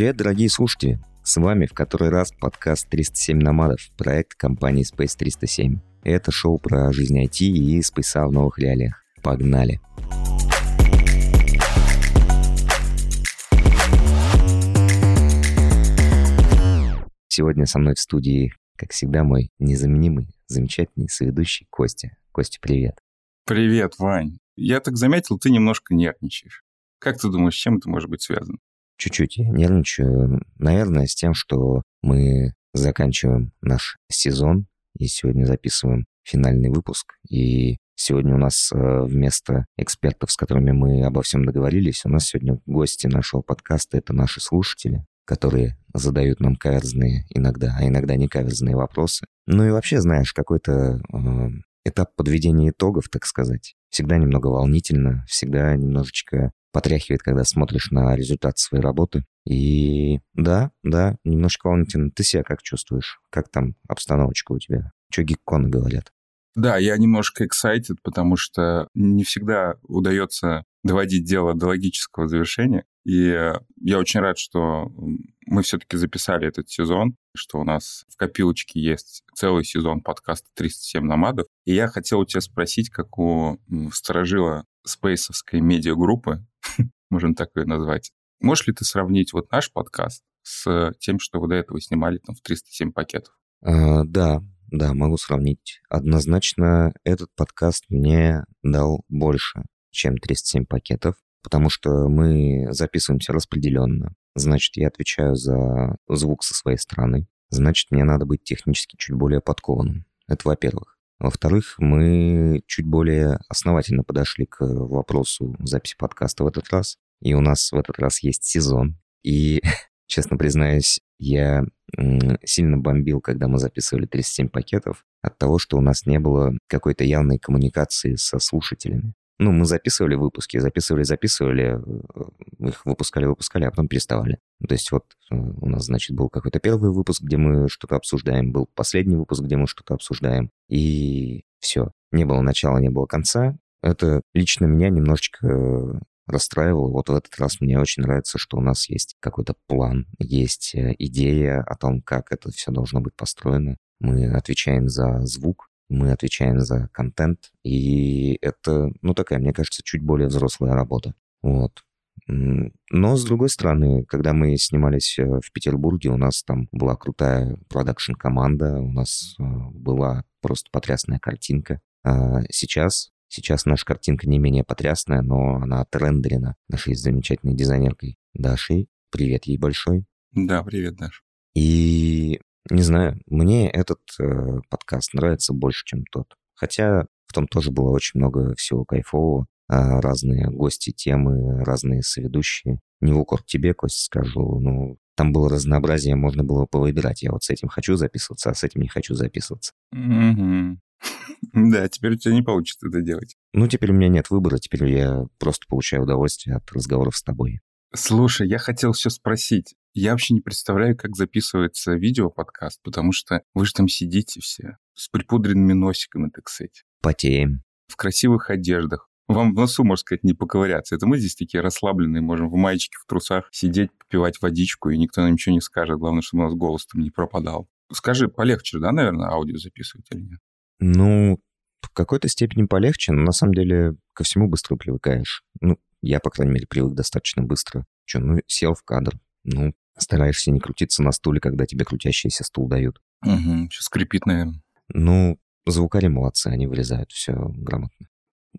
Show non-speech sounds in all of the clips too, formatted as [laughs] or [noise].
Привет, дорогие слушатели! С вами в который раз подкаст 307 Номадов, проект компании Space 307. Это шоу про жизнь IT и спейса в новых реалиях. Погнали! Сегодня со мной в студии, как всегда, мой незаменимый, замечательный соведущий Костя. Костя, привет. Привет, Вань. Я так заметил, ты немножко нервничаешь. Как ты думаешь, с чем это может быть связано? Чуть-чуть я нервничаю. Наверное, с тем, что мы заканчиваем наш сезон и сегодня записываем финальный выпуск. И сегодня у нас э, вместо экспертов, с которыми мы обо всем договорились, у нас сегодня гости нашего подкаста — это наши слушатели, которые задают нам каверзные иногда, а иногда не каверзные вопросы. Ну и вообще, знаешь, какой-то э, этап подведения итогов, так сказать. Всегда немного волнительно, всегда немножечко потряхивает, когда смотришь на результат своей работы. И да, да, немножко волнительно. Ты себя как чувствуешь? Как там обстановочка у тебя? Что гикконы говорят? Да, я немножко excited, потому что не всегда удается доводить дело до логического завершения. И я очень рад, что мы все-таки записали этот сезон, что у нас в копилочке есть целый сезон подкаста «307 номадов». И я хотел у тебя спросить, как у сторожила спейсовской медиагруппы, можем так ее назвать, можешь ли ты сравнить вот наш подкаст с тем, что вы до этого снимали там в 307 пакетов? А, да, да, могу сравнить. Однозначно этот подкаст мне дал больше, чем 307 пакетов, потому что мы записываемся распределенно. Значит, я отвечаю за звук со своей стороны. Значит, мне надо быть технически чуть более подкованным. Это во-первых. Во-вторых, мы чуть более основательно подошли к вопросу записи подкаста в этот раз. И у нас в этот раз есть сезон. И, [laughs] честно признаюсь, я сильно бомбил, когда мы записывали 37 пакетов, от того, что у нас не было какой-то явной коммуникации со слушателями. Ну, мы записывали выпуски, записывали, записывали, э, их выпускали, выпускали, а потом переставали. То есть вот э, у нас, значит, был какой-то первый выпуск, где мы что-то обсуждаем, был последний выпуск, где мы что-то обсуждаем, и все. Не было начала, не было конца. Это лично меня немножечко э, расстраивало. Вот в этот раз мне очень нравится, что у нас есть какой-то план, есть идея о том, как это все должно быть построено. Мы отвечаем за звук, мы отвечаем за контент, и это, ну, такая, мне кажется, чуть более взрослая работа. Вот. Но, с другой стороны, когда мы снимались э, в Петербурге, у нас там была крутая продакшн-команда, у нас э, была просто потрясная картинка. А сейчас, сейчас наша картинка не менее потрясная, но она отрендерена нашей замечательной дизайнеркой Дашей. Привет ей большой. Да, привет, Даш. И не знаю, мне этот э, подкаст нравится больше, чем тот. Хотя в том тоже было очень много всего кайфового. А, разные гости, темы, разные соведущие. Не в укор тебе, Кость, скажу, ну, там было разнообразие, можно было повыбирать. Я вот с этим хочу записываться, а с этим не хочу записываться. [laughs] Да, теперь у тебя не получится это делать. Ну, теперь у меня нет выбора, теперь я просто получаю удовольствие от разговоров с тобой. Слушай, я хотел еще спросить. Я вообще не представляю, как записывается видео-подкаст, потому что вы же там сидите все с припудренными носиками, так сказать. Потеем. В красивых одеждах. Вам в носу, можно сказать, не поковыряться. Это мы здесь такие расслабленные, можем в маечке, в трусах сидеть, попивать водичку, и никто нам ничего не скажет. Главное, чтобы у нас голос там не пропадал. Скажи, полегче, да, наверное, аудио записывать или нет? Ну, в какой-то степени полегче, но на самом деле ко всему быстро привыкаешь. Ну, я, по крайней мере, привык достаточно быстро. Че, ну, сел в кадр. Ну, стараешься не крутиться на стуле, когда тебе крутящийся стул дают. Угу, сейчас скрипит, наверное. Ну, звукари молодцы, они вырезают все грамотно.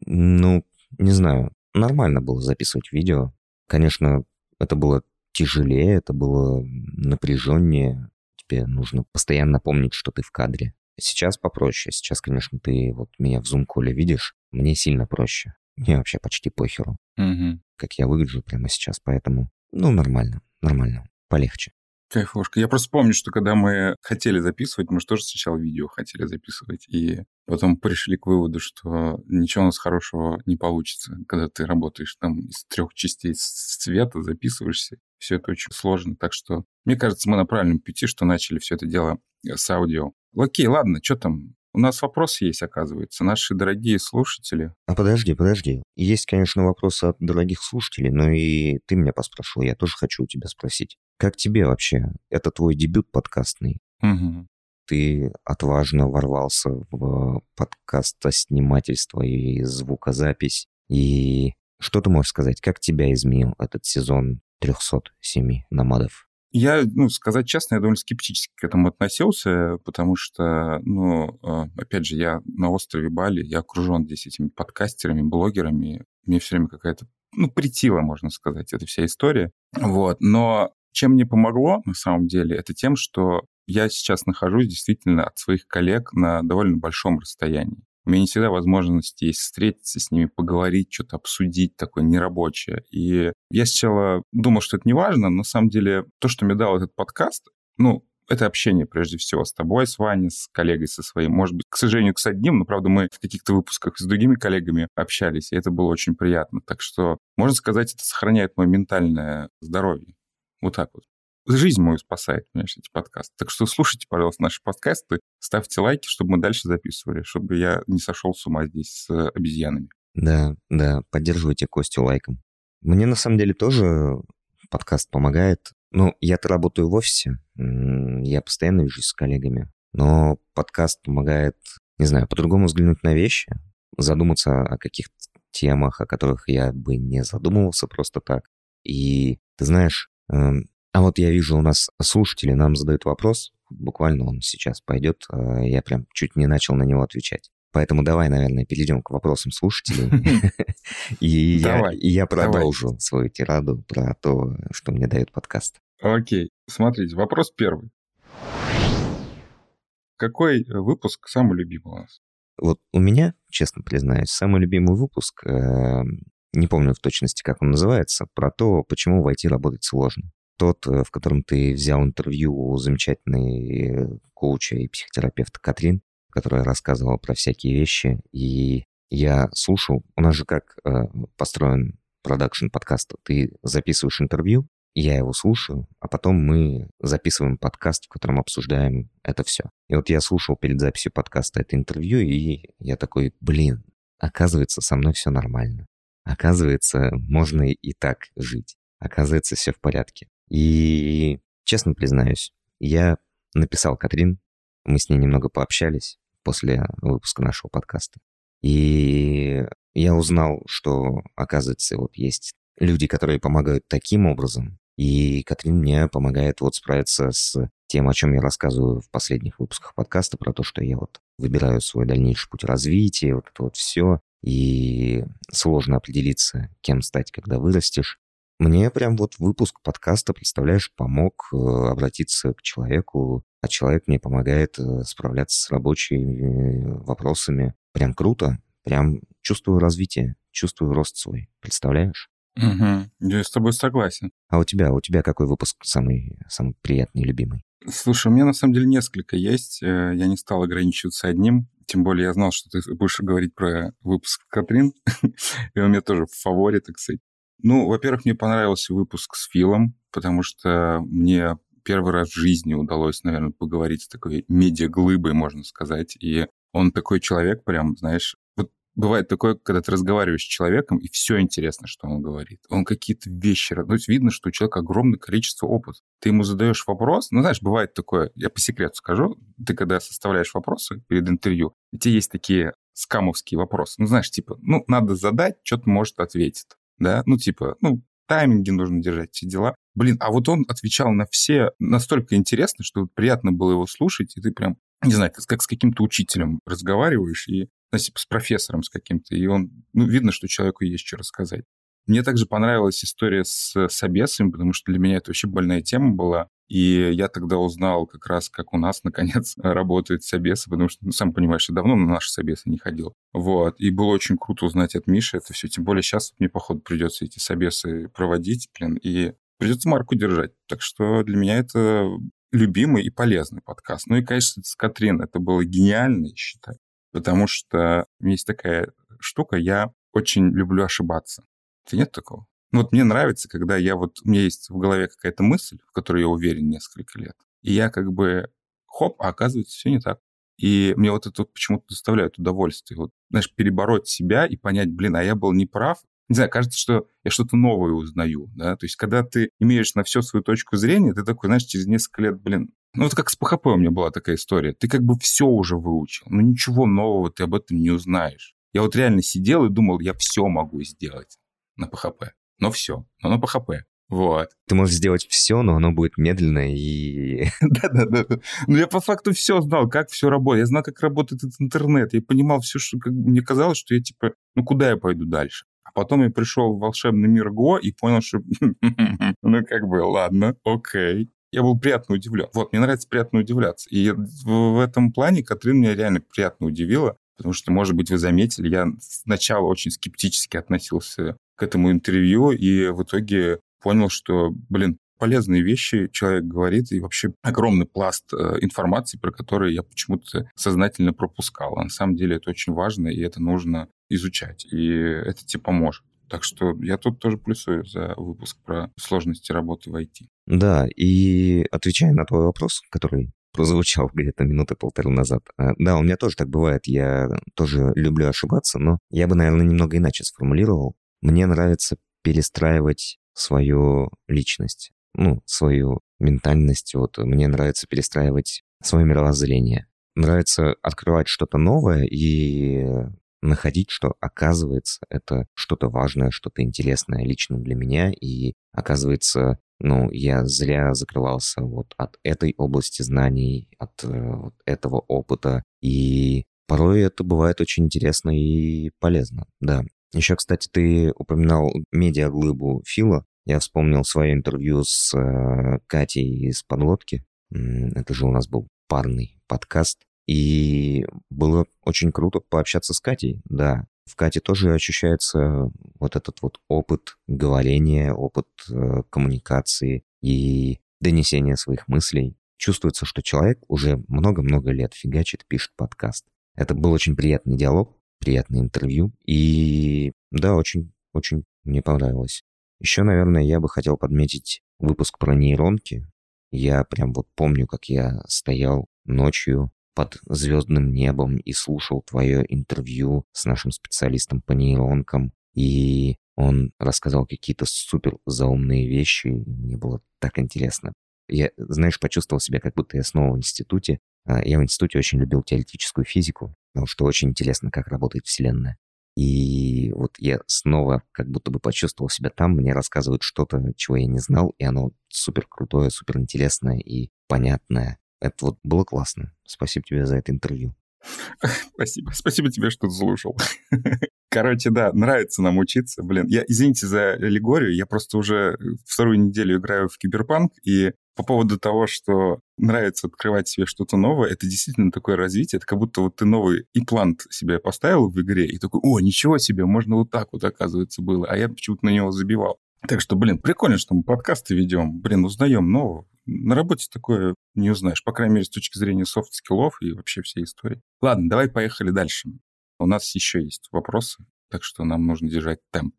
Ну, не знаю, нормально было записывать видео. Конечно, это было тяжелее, это было напряженнее. Тебе нужно постоянно помнить, что ты в кадре. Сейчас попроще. Сейчас, конечно, ты вот меня в зум-коле видишь, мне сильно проще. Мне вообще почти похеру, угу. как я выгляжу прямо сейчас, поэтому, ну, нормально, нормально, полегче. Кайфушка. Я просто помню, что когда мы хотели записывать, мы же тоже сначала видео хотели записывать, и потом пришли к выводу, что ничего у нас хорошего не получится, когда ты работаешь там из трех частей цвета, записываешься. Все это очень сложно. Так что, мне кажется, мы на правильном пути, что начали все это дело с аудио. Окей, ладно, что там? У нас вопрос есть, оказывается. Наши дорогие слушатели. А подожди, подожди. Есть, конечно, вопросы от дорогих слушателей, но и ты меня поспрашивал. Я тоже хочу у тебя спросить. Как тебе вообще? Это твой дебют подкастный. Угу. Ты отважно ворвался в подкастоснимательство и звукозапись. И что ты можешь сказать? Как тебя изменил этот сезон 307 номадов? Я, ну, сказать честно, я довольно скептически к этому относился, потому что, ну, а, опять же, я на острове Бали, я окружен здесь этими подкастерами, блогерами. Мне все время какая-то, ну, притила, можно сказать, эта вся история. Вот. Но чем мне помогло, на самом деле, это тем, что я сейчас нахожусь действительно от своих коллег на довольно большом расстоянии. У меня не всегда возможность есть встретиться с ними, поговорить, что-то обсудить такое нерабочее. И я сначала думал, что это не важно, но на самом деле то, что мне дал этот подкаст, ну, это общение прежде всего с тобой, с Ваней, с коллегой со своим. Может быть, к сожалению, с одним, но, правда, мы в каких-то выпусках с другими коллегами общались, и это было очень приятно. Так что, можно сказать, это сохраняет мое ментальное здоровье. Вот так вот жизнь мою спасает, понимаешь, эти подкасты. Так что слушайте, пожалуйста, наши подкасты, ставьте лайки, чтобы мы дальше записывали, чтобы я не сошел с ума здесь с обезьянами. Да, да, поддерживайте Костю лайком. Мне на самом деле тоже подкаст помогает. Ну, я-то работаю в офисе, я постоянно вижусь с коллегами, но подкаст помогает, не знаю, по-другому взглянуть на вещи, задуматься о каких-то темах, о которых я бы не задумывался просто так. И ты знаешь, а вот я вижу, у нас слушатели нам задают вопрос, буквально он сейчас пойдет, а, я прям чуть не начал на него отвечать. Поэтому давай, наверное, перейдем к вопросам слушателей. [laughs] И я продолжу свою тираду про то, что мне дает подкаст. Окей. Смотрите, вопрос первый. Какой выпуск самый любимый у нас? Вот у меня, честно признаюсь, самый любимый выпуск, эм, не помню в точности, как он называется, про то, почему в IT работать сложно тот, э, в котором ты взял интервью у замечательной э, коуча и психотерапевта Катрин, которая рассказывала про всякие вещи. И я слушал, у нас же как э, построен продакшн подкаста. Ты записываешь интервью, я его слушаю, а потом мы записываем подкаст, в котором обсуждаем это все. И вот я слушал перед записью подкаста это интервью, и я такой, блин, оказывается, со мной все нормально. Оказывается, можно и так жить. Оказывается, все в порядке. И, честно признаюсь, я написал Катрин, мы с ней немного пообщались после выпуска нашего подкаста. И я узнал, что, оказывается, вот есть люди, которые помогают таким образом, и Катрин мне помогает вот справиться с тем, о чем я рассказываю в последних выпусках подкаста, про то, что я вот выбираю свой дальнейший путь развития, вот это вот все. И сложно определиться, кем стать, когда вырастешь. Мне прям вот выпуск подкаста, представляешь, помог э, обратиться к человеку, а человек мне помогает э, справляться с рабочими э, вопросами. Прям круто, прям чувствую развитие, чувствую рост свой, представляешь? Угу, я с тобой согласен. А у тебя, у тебя какой выпуск самый, самый приятный любимый? Слушай, у меня на самом деле несколько есть. Я не стал ограничиваться одним. Тем более я знал, что ты будешь говорить про выпуск Катрин. [laughs] и у меня тоже в фаворе, кстати. Ну, во-первых, мне понравился выпуск с Филом, потому что мне первый раз в жизни удалось, наверное, поговорить с такой медиа-глыбой, можно сказать. И он такой человек, прям, знаешь, вот бывает такое, когда ты разговариваешь с человеком, и все интересно, что он говорит. Он какие-то вещи... Ну, видно, что у человека огромное количество опыта. Ты ему задаешь вопрос, ну, знаешь, бывает такое, я по секрету скажу, ты когда составляешь вопросы перед интервью, у тебя есть такие скамовские вопросы. Ну, знаешь, типа, ну, надо задать, что-то может ответить да, ну, типа, ну, тайминги нужно держать, все дела. Блин, а вот он отвечал на все настолько интересно, что приятно было его слушать, и ты прям, не знаю, как, как с каким-то учителем разговариваешь, и, с профессором с каким-то, и он, ну, видно, что человеку есть что рассказать. Мне также понравилась история с собесами, потому что для меня это вообще больная тема была. И я тогда узнал как раз, как у нас, [laughs] наконец, работает собесы, потому что, ну, сам понимаешь, я давно на наши собесы не ходил. Вот. И было очень круто узнать от Миши это все. Тем более сейчас мне, походу, придется эти собесы проводить, блин, и придется марку держать. Так что для меня это любимый и полезный подкаст. Ну и, конечно, с Катрин это было гениально, считаю. Потому что есть такая штука, я очень люблю ошибаться. Ты нет такого? Ну, вот мне нравится, когда я вот, у меня есть в голове какая-то мысль, в которой я уверен несколько лет, и я как бы хоп, а оказывается, все не так. И мне вот это вот почему-то доставляет удовольствие. Вот, знаешь, перебороть себя и понять, блин, а я был неправ, не знаю, кажется, что я что-то новое узнаю, да, то есть когда ты имеешь на все свою точку зрения, ты такой, знаешь, через несколько лет, блин, ну, вот как с ПХП у меня была такая история. Ты как бы все уже выучил, но ничего нового ты об этом не узнаешь. Я вот реально сидел и думал, я все могу сделать на ПХП. Но все, но на ПХП. Вот. Ты можешь сделать все, но оно будет медленно и... [laughs] Да-да-да. Ну, я по факту все знал, как все работает. Я знал, как работает этот интернет. Я понимал все, что... Как... Мне казалось, что я типа, ну, куда я пойду дальше? А потом я пришел в волшебный мир Го и понял, что... [laughs] ну, как бы, ладно, окей. Я был приятно удивлен. Вот, мне нравится приятно удивляться. И в этом плане Катрин меня реально приятно удивила, потому что, может быть, вы заметили, я сначала очень скептически относился к этому интервью, и в итоге понял, что, блин, полезные вещи человек говорит, и вообще огромный пласт э, информации, про который я почему-то сознательно пропускал. А на самом деле это очень важно, и это нужно изучать, и это тебе поможет. Так что я тут тоже плюсую за выпуск про сложности работы в IT. Да, и отвечая на твой вопрос, который прозвучал где-то минуты полторы назад. Э, да, у меня тоже так бывает, я тоже люблю ошибаться, но я бы, наверное, немного иначе сформулировал. Мне нравится перестраивать свою личность, ну, свою ментальность. Вот мне нравится перестраивать свое мировоззрение. Нравится открывать что-то новое и находить, что оказывается это что-то важное, что-то интересное лично для меня, и оказывается, ну, я зря закрывался вот от этой области знаний, от э, вот этого опыта, и порой это бывает очень интересно и полезно, да. Еще, кстати, ты упоминал медиаглыбу Фила. Я вспомнил свое интервью с э, Катей из подлодки. Это же у нас был парный подкаст. И было очень круто пообщаться с Катей, да. В Кате тоже ощущается вот этот вот опыт говорения, опыт э, коммуникации и донесения своих мыслей. Чувствуется, что человек уже много-много лет фигачит, пишет подкаст. Это был очень приятный диалог, приятное интервью. И да, очень, очень мне понравилось. Еще, наверное, я бы хотел подметить выпуск про нейронки. Я прям вот помню, как я стоял ночью под звездным небом и слушал твое интервью с нашим специалистом по нейронкам. И он рассказал какие-то супер заумные вещи. Мне было так интересно. Я, знаешь, почувствовал себя, как будто я снова в институте. А, я в институте очень любил теоретическую физику, потому что очень интересно, как работает Вселенная. И вот я снова как будто бы почувствовал себя там, мне рассказывают что-то, чего я не знал, и оно супер крутое, супер интересное и понятное. Это вот было классно. Спасибо тебе за это интервью. [laughs] Спасибо. Спасибо тебе, что слушал. [laughs] Короче, да, нравится нам учиться. Блин, я, извините за аллегорию, я просто уже вторую неделю играю в Киберпанк, и по поводу того, что нравится открывать себе что-то новое, это действительно такое развитие. Это как будто вот ты новый имплант себе поставил в игре и такой, о, ничего себе, можно вот так вот, оказывается, было. А я почему-то на него забивал. Так что, блин, прикольно, что мы подкасты ведем. Блин, узнаем нового. На работе такое не узнаешь, по крайней мере, с точки зрения soft skill ов и вообще всей истории. Ладно, давай поехали дальше. У нас еще есть вопросы, так что нам нужно держать темп.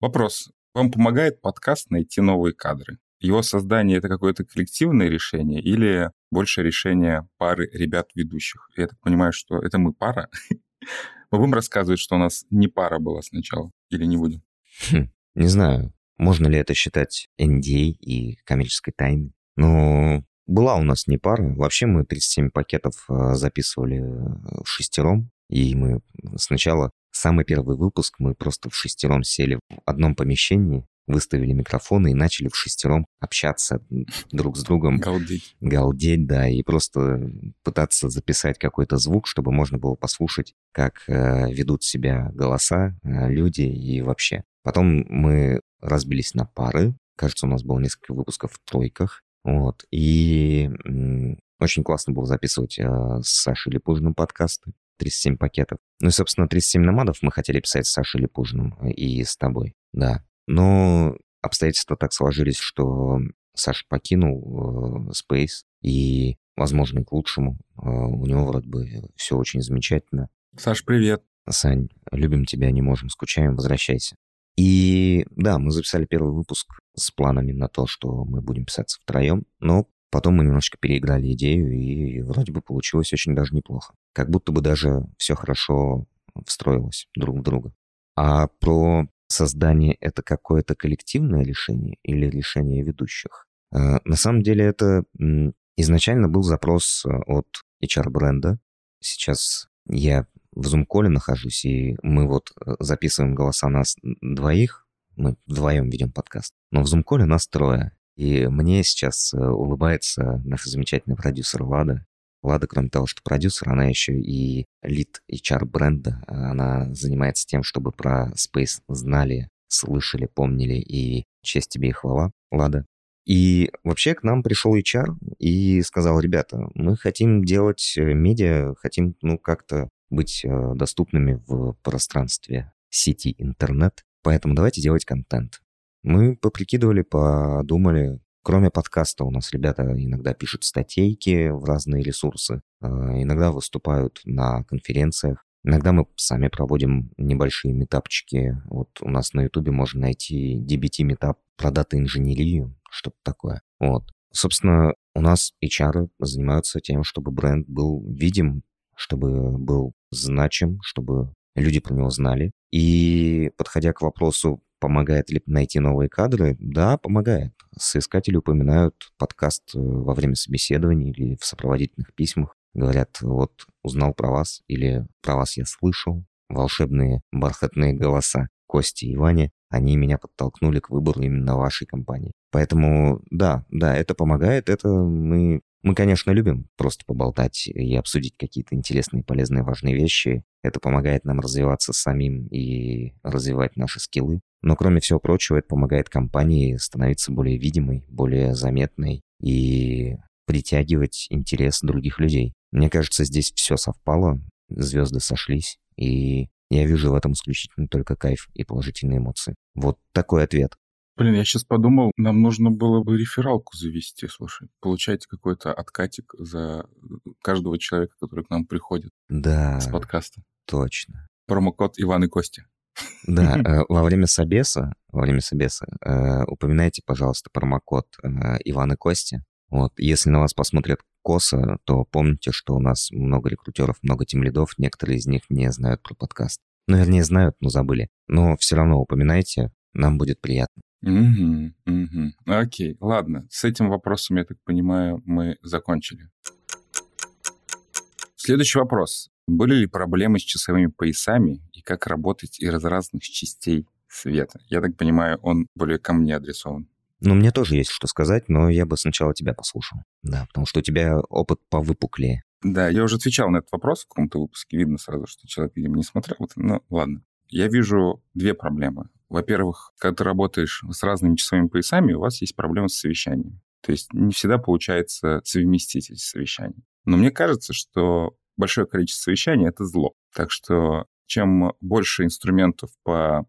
Вопрос. Вам помогает подкаст найти новые кадры? Его создание — это какое-то коллективное решение или больше решение пары ребят-ведущих? Я так понимаю, что это мы пара. [laughs] Мы будем рассказывать, что у нас не пара была сначала, или не будем? Хм, не знаю, можно ли это считать NDA и коммерческой тайной. Но была у нас не пара. Вообще мы 37 пакетов э, записывали в шестером. И мы сначала, самый первый выпуск, мы просто в шестером сели в одном помещении, выставили микрофоны и начали в шестером общаться друг с другом. Галдеть. Галдеть, да, и просто пытаться записать какой-то звук, чтобы можно было послушать, как э, ведут себя голоса, э, люди и вообще. Потом мы разбились на пары. Кажется, у нас было несколько выпусков в тройках. Вот. И очень классно было записывать э, с Сашей Липужиным подкасты. 37 пакетов. Ну и, собственно, 37 намадов мы хотели писать с Сашей Липужиным и с тобой. Да. Но обстоятельства так сложились, что Саша покинул э, Space, и, возможно, и к лучшему. Э, у него вроде бы все очень замечательно. Саш, привет. Сань, любим тебя, не можем, скучаем, возвращайся. И да, мы записали первый выпуск с планами на то, что мы будем писаться втроем, но потом мы немножечко переиграли идею, и вроде бы получилось очень даже неплохо. Как будто бы даже все хорошо встроилось друг в друга. А про создание это какое-то коллективное решение или решение ведущих? Э, на самом деле это изначально был запрос э, от HR-бренда. Сейчас я в Zoom-коле нахожусь, и мы вот э, записываем голоса нас двоих, мы вдвоем ведем подкаст, но в Zoom-коле нас трое. И мне сейчас улыбается наша замечательная продюсер Лада. Лада, кроме того, что продюсер, она еще и лид HR бренда. Она занимается тем, чтобы про Space знали, слышали, помнили, и честь тебе и хвала, Лада. И вообще к нам пришел HR и сказал, ребята, мы хотим делать э, медиа, хотим, ну, как-то быть э, доступными в пространстве сети интернет, поэтому давайте делать контент. Мы поприкидывали, подумали, Кроме подкаста у нас ребята иногда пишут статейки в разные ресурсы, э, иногда выступают на конференциях, иногда мы сами проводим небольшие метапчики. Вот у нас на ютубе можно найти DBT метап про дата-инженерию, что-то такое. Вот. Собственно, у нас HR занимаются тем, чтобы бренд был видим, чтобы был значим, чтобы люди про него знали. И подходя к вопросу, помогает ли найти новые кадры, да, помогает. Соискатели упоминают подкаст э, во время собеседований или в сопроводительных письмах. Говорят, вот узнал про вас или про вас я слышал. Волшебные бархатные голоса Кости и Вани, они меня подтолкнули к выбору именно вашей компании. Поэтому да, да, это помогает, это мы мы, конечно, любим просто поболтать и обсудить какие-то интересные, полезные, важные вещи. Это помогает нам развиваться самим и развивать наши скиллы. Но, кроме всего прочего, это помогает компании становиться более видимой, более заметной и притягивать интерес других людей. Мне кажется, здесь все совпало, звезды сошлись, и я вижу в этом исключительно только кайф и положительные эмоции. Вот такой ответ. Блин, я сейчас подумал, нам нужно было бы рефералку завести, слушай. Получать какой-то откатик за каждого человека, который к нам приходит. Да. С подкаста. Точно. Промокод Иван и Костя. Да, [laughs] э, во время собеса, во время собеса э, упоминайте, пожалуйста, промокод э, Иван и Костя. Вот, если на вас посмотрят косо, то помните, что у нас много рекрутеров, много тимлидов, некоторые из них не знают про подкаст. Ну, вернее, знают, но забыли. Но все равно упоминайте, нам будет приятно. Угу, угу. Окей, ладно. С этим вопросом, я так понимаю, мы закончили. Следующий вопрос. Были ли проблемы с часовыми поясами и как работать из разных частей света? Я так понимаю, он более ко мне адресован. Ну, мне тоже есть что сказать, но я бы сначала тебя послушал. Да, потому что у тебя опыт повыпуклее. Да, я уже отвечал на этот вопрос в каком-то выпуске. Видно сразу, что человек, видимо, не смотрел. Ну, ладно. Я вижу две проблемы. Во-первых, когда ты работаешь с разными часовыми поясами, у вас есть проблема с совещанием. То есть не всегда получается совместить эти совещания. Но мне кажется, что большое количество совещаний — это зло. Так что чем больше инструментов по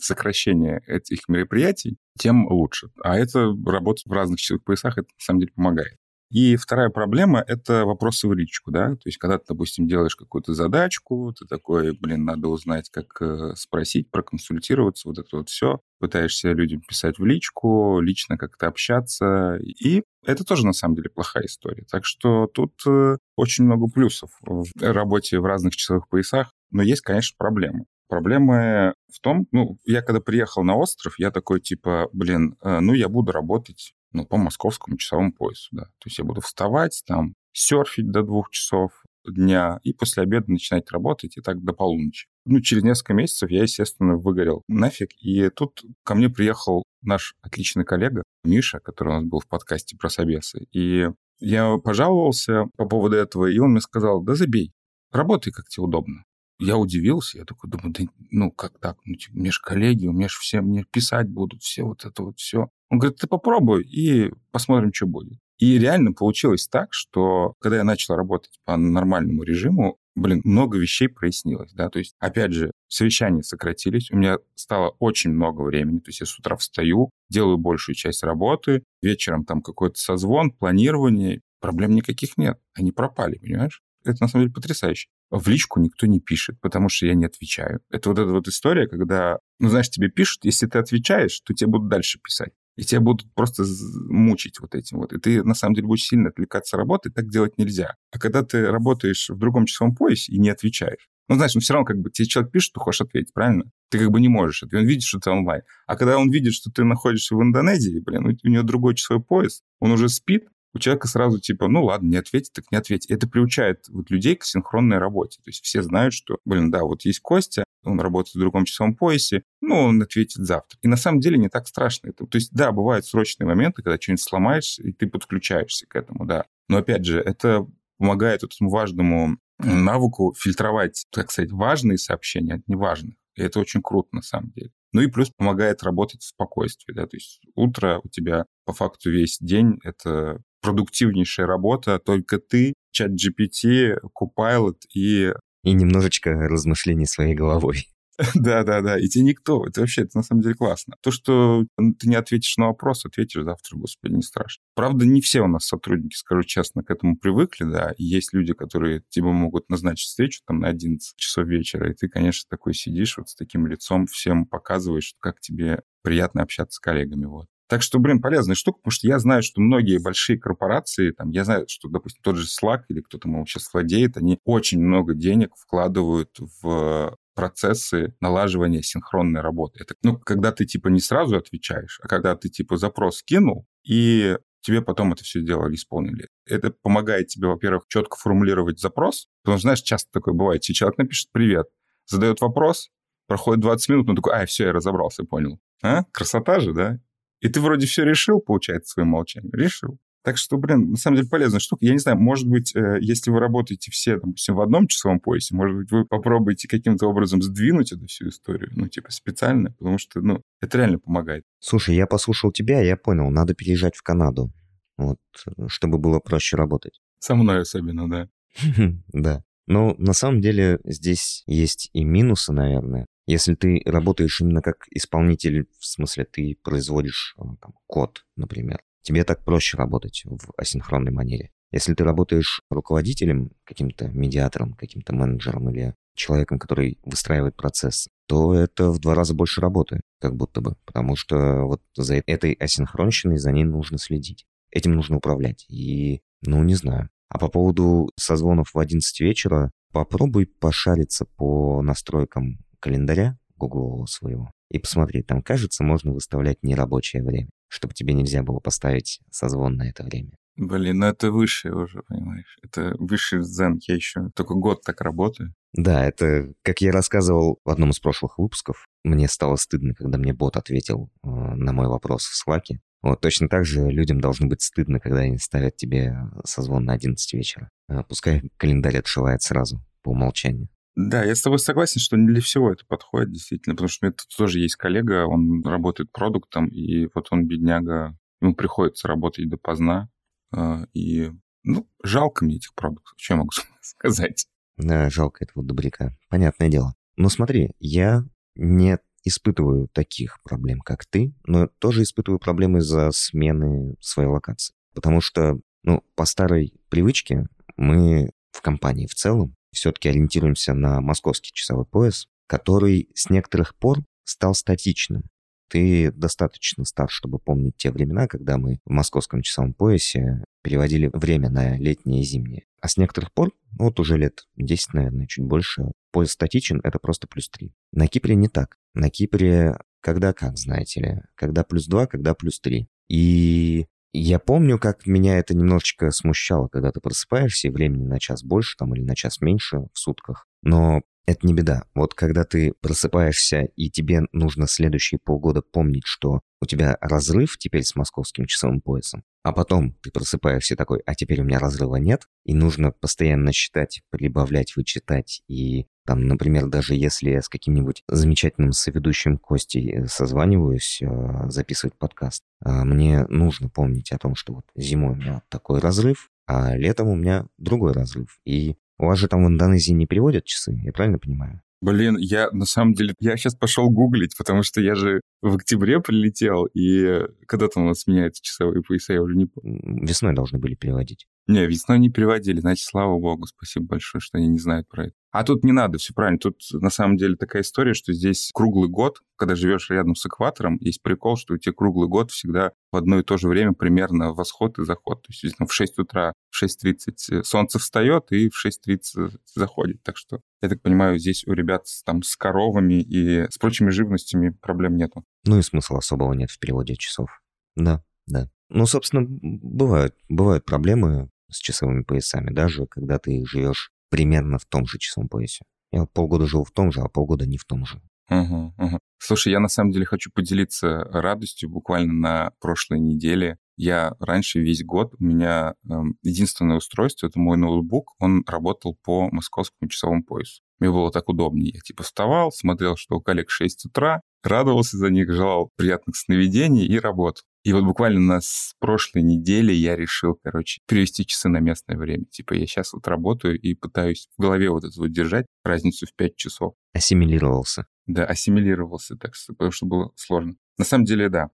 сокращению этих мероприятий, тем лучше. А это работа в разных часовых поясах, это на самом деле помогает. И вторая проблема — это вопросы в личку, да, то есть когда ты, допустим, делаешь какую-то задачку, ты такой, блин, надо узнать, как э, спросить, проконсультироваться, вот это вот все, пытаешься людям писать в личку, лично как-то общаться, и это тоже, на самом деле, плохая история. Так что тут э, очень много плюсов в работе в разных часовых поясах, но есть, конечно, проблемы. Проблема в том, ну, я когда приехал на остров, я такой, типа, блин, э, ну, я буду работать ну, по московскому часовому поясу, да. То есть я буду вставать, там, серфить до двух часов дня и после обеда начинать работать, и так до полуночи. Ну, через несколько месяцев я, естественно, выгорел нафиг. И тут ко мне приехал наш отличный коллега Миша, который у нас был в подкасте про собесы. И я пожаловался по поводу этого, и он мне сказал, да забей, работай, как тебе удобно. Я удивился, я такой думаю, да, ну как так, ну, типа, мне же коллеги, у меня же все мне писать будут, все вот это вот все. Он говорит, ты попробуй и посмотрим, что будет. И реально получилось так, что когда я начал работать по нормальному режиму, блин, много вещей прояснилось, да, то есть, опять же, совещания сократились, у меня стало очень много времени, то есть я с утра встаю, делаю большую часть работы, вечером там какой-то созвон, планирование, проблем никаких нет, они пропали, понимаешь? Это на самом деле потрясающе. В личку никто не пишет, потому что я не отвечаю. Это вот эта вот история, когда, ну, знаешь, тебе пишут, если ты отвечаешь, то тебе будут дальше писать. И тебя будут просто мучить вот этим вот. И ты, на самом деле, будешь сильно отвлекаться от работы, так делать нельзя. А когда ты работаешь в другом часовом поясе и не отвечаешь, Ну, знаешь, ну все равно как бы тебе человек пишет, ты хочешь ответить, правильно? Ты как бы не можешь, и он видит, что ты онлайн. А когда он видит, что ты находишься в Индонезии, блин, у него другой часовой пояс, он уже спит, у человека сразу типа, ну ладно, не ответить, так не ответить. Это приучает вот людей к синхронной работе. То есть все знают, что, блин, да, вот есть Костя, он работает в другом часовом поясе, ну, он ответит завтра. И на самом деле не так страшно это. То есть, да, бывают срочные моменты, когда что-нибудь сломаешь, и ты подключаешься к этому, да. Но опять же, это помогает этому важному навыку фильтровать, так сказать, важные сообщения от неважных. И это очень круто на самом деле. Ну и плюс помогает работать в спокойствии, да, то есть утро у тебя по факту весь день — это продуктивнейшая работа, только ты, чат GPT, Copilot и... И немножечко размышлений своей головой. [laughs] Да-да-да, и тебе никто. Это вообще, это на самом деле классно. То, что ты не ответишь на вопрос, ответишь завтра, господи, не страшно. Правда, не все у нас сотрудники, скажу честно, к этому привыкли, да, есть люди, которые тебе могут назначить встречу там на 11 часов вечера, и ты, конечно, такой сидишь вот с таким лицом, всем показываешь, как тебе приятно общаться с коллегами, вот. Так что, блин, полезная штука, потому что я знаю, что многие большие корпорации, там, я знаю, что, допустим, тот же Slack или кто-то, мол, сейчас владеет, они очень много денег вкладывают в процессы налаживания синхронной работы. Это, ну, когда ты, типа, не сразу отвечаешь, а когда ты, типа, запрос кинул, и тебе потом это все делали, исполнили. Это помогает тебе, во-первых, четко формулировать запрос, потому что, знаешь, часто такое бывает, человек напишет «привет», задает вопрос, проходит 20 минут, он такой, а, все, я разобрался, понял. А? Красота же, да? И ты вроде все решил, получается, своим молчанием. Решил. Так что, блин, на самом деле полезная штука. Я не знаю, может быть, э, если вы работаете все, допустим, в одном часовом поясе, может быть, вы попробуете каким-то образом сдвинуть эту всю историю, ну, типа, специально, потому что, ну, это реально помогает. Слушай, я послушал тебя, я понял, надо переезжать в Канаду, вот, чтобы было проще работать. Со мной особенно, да. [laughs] Да. Но на самом деле здесь есть и минусы, наверное. Если ты работаешь именно как исполнитель, в смысле ты производишь э, там, код, например, тебе так проще работать в асинхронной манере. Если ты работаешь руководителем, каким-то медиатором, каким-то менеджером или человеком, который выстраивает процесс, то это в два раза больше работы, как будто бы, потому что вот за этой асинхронщиной за ней нужно следить. Этим нужно управлять. И, ну, не знаю. А по поводу созвонов в 11 вечера, попробуй пошариться по настройкам календаря Google своего и посмотреть, там, кажется, можно выставлять нерабочее время, чтобы тебе нельзя было поставить созвон на это время. Блин, ну это высшее уже, понимаешь. Это высший дзен. Я еще только год так работаю. Да, это, как я рассказывал в одном из прошлых выпусков, мне стало стыдно, когда мне бот ответил э, на мой вопрос в Slack. Вот точно так же людям должно быть стыдно, когда они ставят тебе созвон на 11 вечера. Э, пускай календарь отшивает сразу по умолчанию. Да, я с тобой согласен, что не для всего это подходит, действительно, потому что у меня тут тоже есть коллега, он работает продуктом, и вот он, бедняга, ему приходится работать допоздна, а, и, ну, жалко мне этих продуктов, что я могу [laughs] сказать? Да, жалко этого добряка, понятное дело. Но смотри, я не испытываю таких проблем, как ты, но тоже испытываю проблемы из-за смены своей локации. Потому что, ну, по старой привычке мы в компании в целом все-таки ориентируемся на московский часовой пояс, который с некоторых пор стал статичным. Ты достаточно стар, чтобы помнить те времена, когда мы в московском часовом поясе переводили время на летнее и зимнее. А с некоторых пор, вот уже лет 10, наверное, чуть больше, пояс статичен, это просто плюс 3. На Кипре не так. На Кипре когда как, знаете ли. Когда плюс 2, когда плюс 3. И я помню, как меня это немножечко смущало, когда ты просыпаешься, и времени на час больше там или на час меньше в сутках. Но это не беда. Вот когда ты просыпаешься, и тебе нужно следующие полгода помнить, что у тебя разрыв теперь с московским часовым поясом, а потом ты просыпаешься такой, а теперь у меня разрыва нет, и нужно постоянно считать, прибавлять, вычитать, и там, например, даже если я с каким-нибудь замечательным соведущим Костей э, созваниваюсь, э, записывать подкаст, э, мне нужно помнить о том, что вот зимой у меня такой разрыв, а летом у меня другой разрыв. И у вас же там в Индонезии не переводят часы, я правильно понимаю? Блин, я на самом деле, я сейчас пошел гуглить, потому что я же в октябре прилетел, и когда там у нас меняются часовые пояса, я уже не помню. Весной должны были переводить. Не, весной не переводили, значит, слава богу, спасибо большое, что они не знают про это. А тут не надо, все правильно. Тут на самом деле такая история, что здесь круглый год, когда живешь рядом с экватором, есть прикол, что у тебя круглый год всегда в одно и то же время примерно восход и заход. То есть в 6 утра, в 6.30 солнце встает и в 6.30 заходит. Так что, я так понимаю, здесь у ребят там с коровами и с прочими живностями проблем нету. Ну и смысла особого нет в переводе часов. Да, да. Ну, собственно, бывают, бывают проблемы с часовыми поясами, даже когда ты живешь примерно в том же часовом поясе. Я вот полгода жил в том же, а полгода не в том же. Угу, угу. Слушай, я на самом деле хочу поделиться радостью. Буквально на прошлой неделе я раньше весь год, у меня э, единственное устройство, это мой ноутбук, он работал по московскому часовому поясу. Мне было так удобнее. Я типа вставал, смотрел, что у коллег 6 утра, радовался за них, желал приятных сновидений и работал. И вот буквально на прошлой неделе я решил, короче, перевести часы на местное время. Типа я сейчас вот работаю и пытаюсь в голове вот это вот держать разницу в 5 часов. Ассимилировался. Да, ассимилировался, так что, потому что было сложно. На самом деле, да.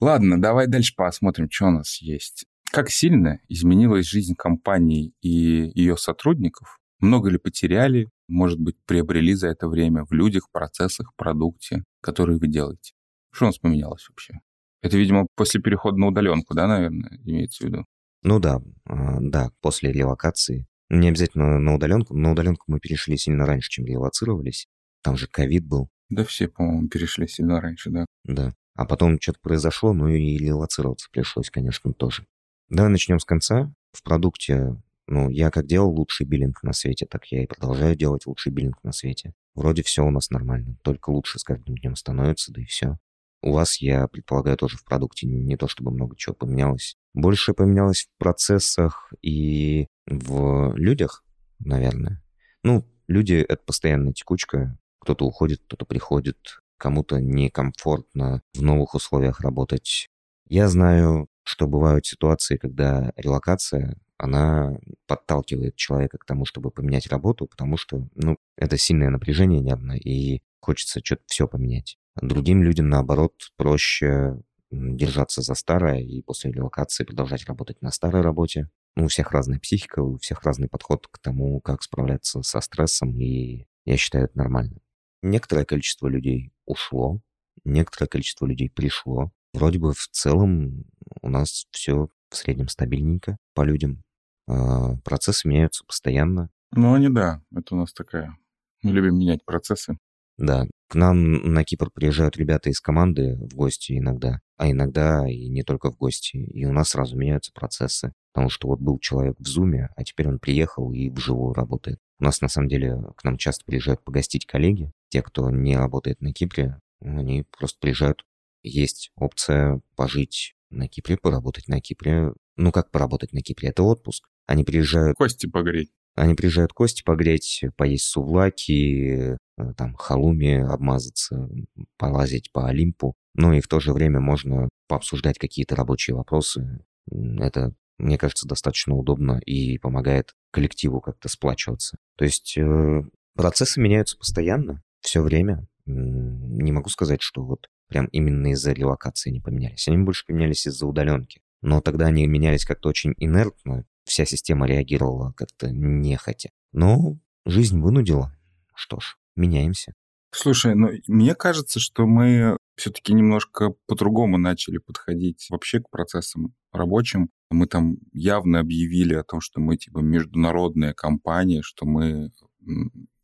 Ладно, давай дальше посмотрим, что у нас есть. Как сильно изменилась жизнь компании и ее сотрудников? Много ли потеряли, может быть, приобрели за это время в людях, процессах, продукте, которые вы делаете? Что у нас поменялось вообще? Это, видимо, после перехода на удаленку, да, наверное, имеется в виду? Ну да, а, да, после релокации. Не обязательно на удаленку. На удаленку мы перешли сильно раньше, чем релацировались. Там же ковид был. Да все, по-моему, перешли сильно раньше, да. Да. А потом что-то произошло, ну и релацироваться пришлось, конечно, тоже. Давай начнем с конца. В продукте, ну, я как делал лучший биллинг на свете, так я и продолжаю делать лучший биллинг на свете. Вроде все у нас нормально, только лучше с каждым днем становится, да и все. У вас, я предполагаю, тоже в продукте не то чтобы много чего поменялось. Больше поменялось в процессах и в людях, наверное. Ну, люди — это постоянная текучка. Кто-то уходит, кто-то приходит, кому-то некомфортно в новых условиях работать. Я знаю, что бывают ситуации, когда релокация, она подталкивает человека к тому, чтобы поменять работу, потому что, ну, это сильное напряжение нервное, и хочется что-то все поменять. Другим людям, наоборот, проще держаться за старое и после релокации продолжать работать на старой работе. Ну, у всех разная психика, у всех разный подход к тому, как справляться со стрессом, и я считаю это нормально. Некоторое количество людей ушло, некоторое количество людей пришло. Вроде бы в целом у нас все в среднем стабильненько по людям. А, процессы меняются постоянно. Ну, они да, это у нас такая. Мы любим менять процессы. Да, к нам на Кипр приезжают ребята из команды в гости иногда, а иногда и не только в гости. И у нас сразу меняются процессы. Потому что вот был человек в Зуме, а теперь он приехал и вживую работает. У нас на самом деле к нам часто приезжают погостить коллеги. Те, кто не работает на Кипре, они просто приезжают. Есть опция пожить на Кипре, поработать на Кипре. Ну как поработать на Кипре? Это отпуск. Они приезжают... Кости погреть. Они приезжают кости погреть, поесть сувлаки, Э, там халуме обмазаться, полазить по Олимпу. Ну и в то же время можно пообсуждать какие-то рабочие вопросы. Это, мне кажется, достаточно удобно и помогает коллективу как-то сплачиваться. То есть э, процессы меняются постоянно, все время. Не могу сказать, что вот прям именно из-за релокации не поменялись. Они больше поменялись из-за удаленки. Но тогда они менялись как-то очень инертно, вся система реагировала как-то нехотя. Но жизнь вынудила. Что ж, меняемся. Слушай, ну мне кажется, что мы все-таки немножко по-другому начали подходить вообще к процессам рабочим. Мы там явно объявили о том, что мы типа международная компания, что мы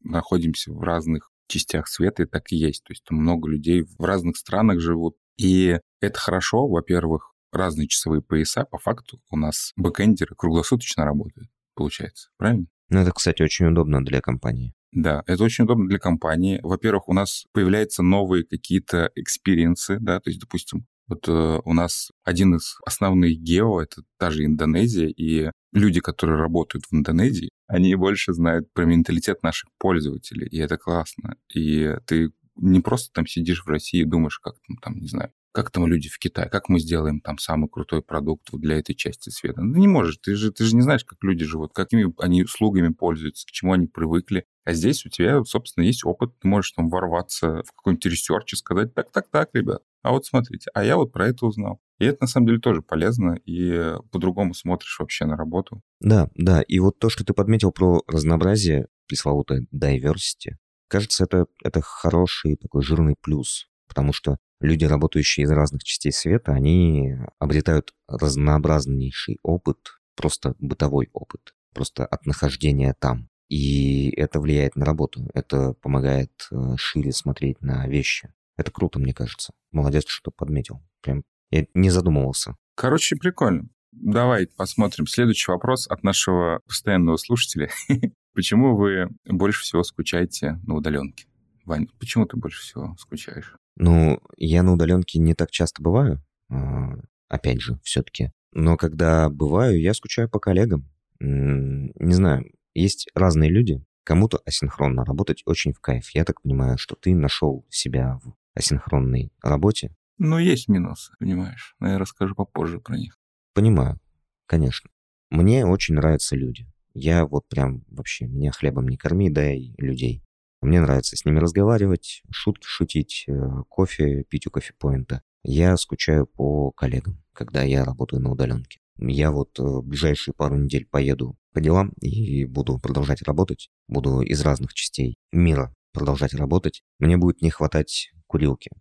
находимся в разных частях света, и так и есть. То есть там много людей в разных странах живут. И это хорошо, во-первых, разные часовые пояса. По факту у нас бэкэндеры круглосуточно работают, получается. Правильно? Ну, это, кстати, очень удобно для компании. Да, это очень удобно для компании. Во-первых, у нас появляются новые какие-то experience ы, да, то есть, допустим, вот э, у нас один из основных гео — это та же Индонезия, и люди, которые работают в Индонезии, они больше знают про менталитет наших пользователей, и это классно. И ты не просто там сидишь в России и думаешь, как там, там, не знаю, как там люди в Китае, как мы сделаем там самый крутой продукт для этой части света. Ну, не можешь, ты же, ты же не знаешь, как люди живут, какими они услугами пользуются, к чему они привыкли. А здесь у тебя, собственно, есть опыт, ты можешь там ворваться в какой-нибудь research и сказать, так, так, так, ребят, а вот смотрите, а я вот про это узнал. И это на самом деле тоже полезно, и по-другому смотришь вообще на работу. Да, да, и вот то, что ты подметил про разнообразие, пресловутое diversity, кажется, это, это хороший такой жирный плюс, потому что люди, работающие из разных частей света, они обретают разнообразнейший опыт, просто бытовой опыт, просто от нахождения там. И это влияет на работу, это помогает э, шире смотреть на вещи. Это круто, мне кажется. Молодец, что подметил. Прям я не задумывался. Короче, прикольно. Давай посмотрим. Следующий вопрос от нашего постоянного слушателя. [laughs] Почему вы больше всего скучаете на удаленке? Вань, почему ты больше всего скучаешь? Ну, я на удаленке не так часто бываю, а, опять же, все-таки. Но когда бываю, я скучаю по коллегам. Не знаю, есть разные люди. Кому-то асинхронно работать очень в кайф. Я так понимаю, что ты нашел себя в асинхронной работе. Ну, есть минусы, понимаешь. Но я расскажу попозже про них. Понимаю, конечно. Мне очень нравятся люди. Я вот прям вообще, меня хлебом не корми, дай людей. Мне нравится с ними разговаривать, шутки шутить, э, кофе пить у кофепоинта. Я скучаю по коллегам, когда я работаю на удаленке. Я вот э, в ближайшие пару недель поеду по делам и буду продолжать работать. Буду из разных частей мира продолжать работать. Мне будет не хватать курилки.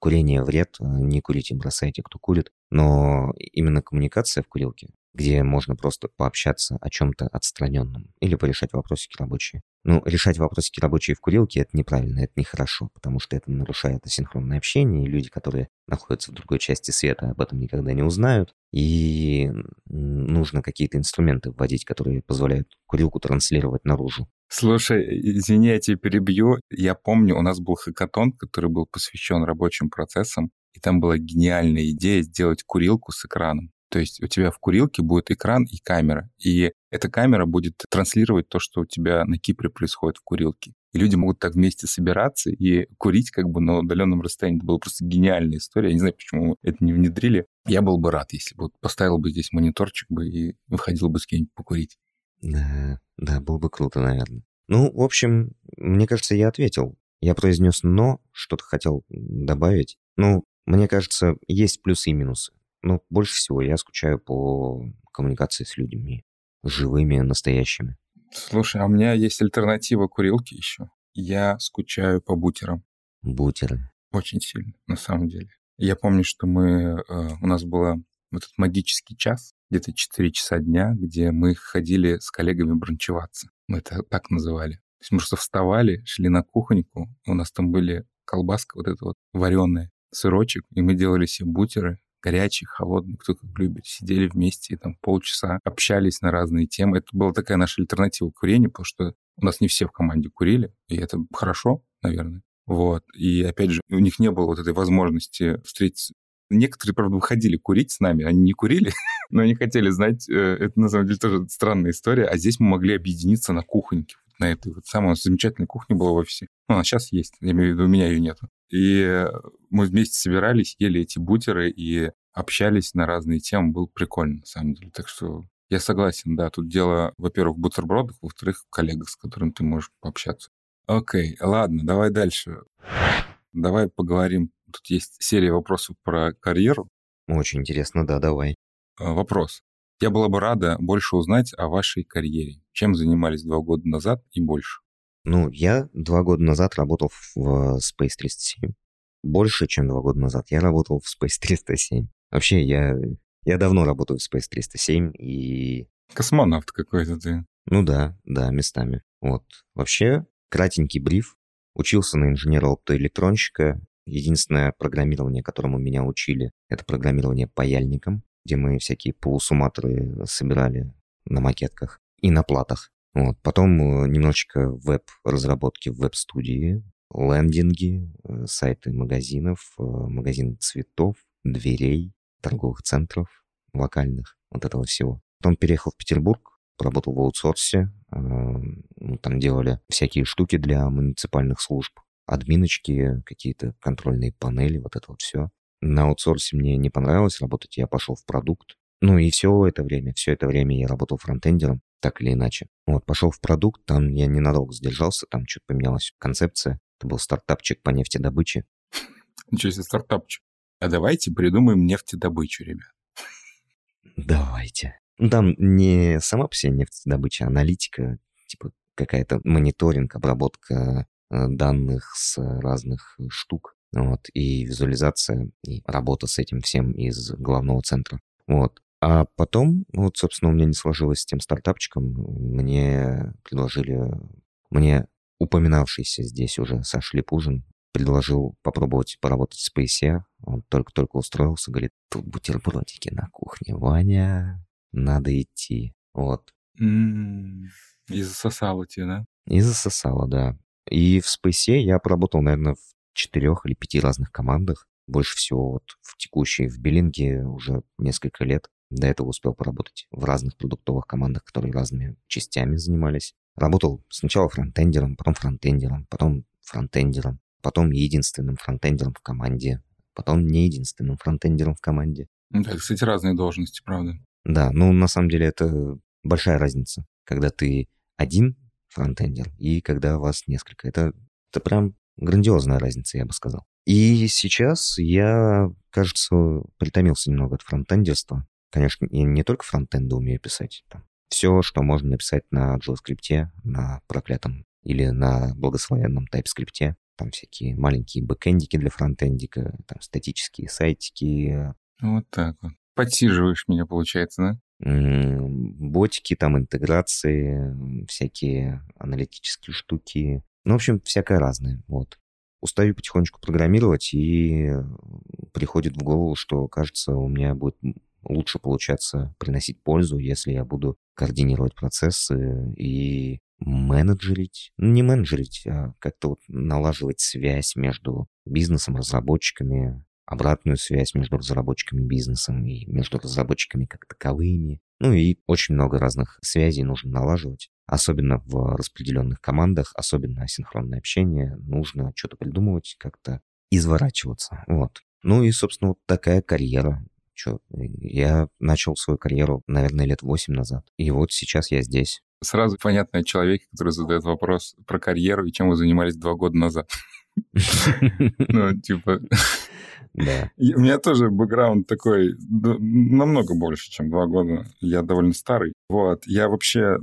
Курение вред, э, не курите, бросайте, кто курит. Но именно коммуникация в курилке, где можно просто пообщаться о чем-то отстраненном или порешать вопросики рабочие. Ну, решать вопросики рабочие в курилке – это неправильно, это нехорошо, потому что это нарушает асинхронное общение, и люди, которые находятся в другой части света, об этом никогда не узнают. И нужно какие-то инструменты вводить, которые позволяют курилку транслировать наружу. Слушай, извини, я тебя перебью. Я помню, у нас был хакатон, который был посвящен рабочим процессам, и там была гениальная идея сделать курилку с экраном. То есть у тебя в курилке будет экран и камера, и эта камера будет транслировать то, что у тебя на Кипре происходит в курилке. И люди могут так вместе собираться и курить как бы на удаленном расстоянии. Это была просто гениальная история. Я не знаю, почему это не внедрили. Я был бы рад, если бы поставил бы здесь мониторчик бы и выходил бы с кем-нибудь покурить. Да, да, было бы круто, наверное. Ну, в общем, мне кажется, я ответил. Я произнес «но», что-то хотел добавить. Ну, мне кажется, есть плюсы и минусы. Но больше всего я скучаю по коммуникации с людьми, живыми, настоящими. Слушай, а у меня есть альтернатива курилке еще. Я скучаю по бутерам. Бутеры. Очень сильно, на самом деле. Я помню, что мы, э, у нас был вот этот магический час, где-то 4 часа дня, где мы ходили с коллегами бранчеваться. Мы это так называли. То есть мы просто вставали, шли на кухоньку, у нас там были колбаска вот эта вот вареная, сырочек, и мы делали себе бутеры, горячий, холодный, кто как любит. Сидели вместе и там полчаса общались на разные темы. Это была такая наша альтернатива курению, потому что у нас не все в команде курили, и это хорошо, наверное. Вот. И опять же, у них не было вот этой возможности встретиться. Некоторые, правда, выходили курить с нами, они не курили, [laughs] но они хотели знать. Э, это, на самом деле, тоже странная история. А здесь мы могли объединиться на кухоньке на этой вот самой замечательной кухне была в офисе. Ну, она сейчас есть, я имею в виду, у меня ее нету. И мы вместе собирались, ели эти бутеры и общались на разные темы. Было прикольно, на самом деле. Так что я согласен, да, тут дело, во-первых, в бутербродах, во-вторых, в коллегах, с которыми ты можешь пообщаться. Окей, ладно, давай дальше. Давай поговорим. Тут есть серия вопросов про карьеру. Очень интересно, да, давай. А, вопрос. Я была бы рада больше узнать о вашей карьере. Чем занимались два года назад и больше? Ну, я два года назад работал в Space 307. Больше, чем два года назад я работал в Space 307. Вообще, я, я давно работаю в Space 307 и... Космонавт какой-то ты. Ну да, да, местами. Вот. Вообще, кратенький бриф. Учился на инженера-оптоэлектронщика. Единственное программирование, которому меня учили, это программирование паяльником, где мы всякие полусуматоры собирали на макетках и на платах. Вот. Потом э, немножечко веб-разработки в веб-студии, лендинги, э, сайты магазинов, э, магазин цветов, дверей, торговых центров локальных, вот этого всего. Потом переехал в Петербург, поработал в аутсорсе, ну, там делали всякие штуки для муниципальных служб, админочки, какие-то контрольные панели, вот это вот все. На аутсорсе мне не понравилось работать, я пошел в продукт. Ну и все это время, все это время я работал фронтендером, так или иначе. Вот, пошел в продукт, там я ненадолго задержался, там что-то поменялась концепция. Это был стартапчик по нефтедобыче. [laughs] Ничего себе стартапчик. А давайте придумаем нефтедобычу, ребят. Давайте. Ну, там не сама по себе нефтедобыча, а аналитика, типа какая-то мониторинг, обработка э, данных с разных штук, вот, и визуализация, и работа с этим всем из главного центра. Вот. А потом, вот, собственно, у меня не сложилось с тем стартапчиком, мне предложили, мне упоминавшийся здесь уже Саша Липужин предложил попробовать поработать в Space. Он только-только устроился, говорит, тут бутербродики на кухне, Ваня, надо идти. Вот. Mm, и засосало тебе, да? И засосало, да. И в Space я поработал, наверное, в четырех или пяти разных командах. Больше всего вот в текущей, в Биллинге уже несколько лет. До этого успел поработать в разных продуктовых командах, которые разными частями занимались. Работал сначала фронтендером, потом фронтендером, потом фронтендером, потом единственным фронтендером в команде, потом не единственным фронтендером в команде. Да, кстати, разные должности, правда. Да, ну на самом деле это большая разница, когда ты один фронтендер и когда вас несколько. Это, это прям грандиозная разница, я бы сказал. И сейчас я, кажется, притомился немного от фронтендерства. Конечно, я не только фронтенды умею писать. Там, все, что можно написать на JavaScript, на проклятом или на благословенном TypeScript. Там всякие маленькие бэкэндики для фронтендика, там статические сайтики. Вот так вот. Подсиживаешь меня, получается, да? Ботики, там интеграции, всякие аналитические штуки. Ну, в общем, всякое разное. Вот. Устаю потихонечку программировать, и приходит в голову, что, кажется, у меня будет лучше получаться приносить пользу, если я буду координировать процессы и менеджерить, ну, не менеджерить, а как-то вот налаживать связь между бизнесом, разработчиками, обратную связь между разработчиками и бизнесом и между разработчиками как таковыми. Ну и очень много разных связей нужно налаживать. Особенно в распределенных командах, особенно асинхронное общение. Нужно что-то придумывать, как-то изворачиваться. Вот. Ну и, собственно, вот такая карьера. Чё, я начал свою карьеру, наверное, лет восемь назад. И вот сейчас я здесь. Сразу понятно человек, который задает вопрос про карьеру и чем вы занимались два года назад. [laughs] Ну, типа... Да. у меня тоже бэкграунд такой намного больше, чем два года. Я довольно старый. Вот. Я вообще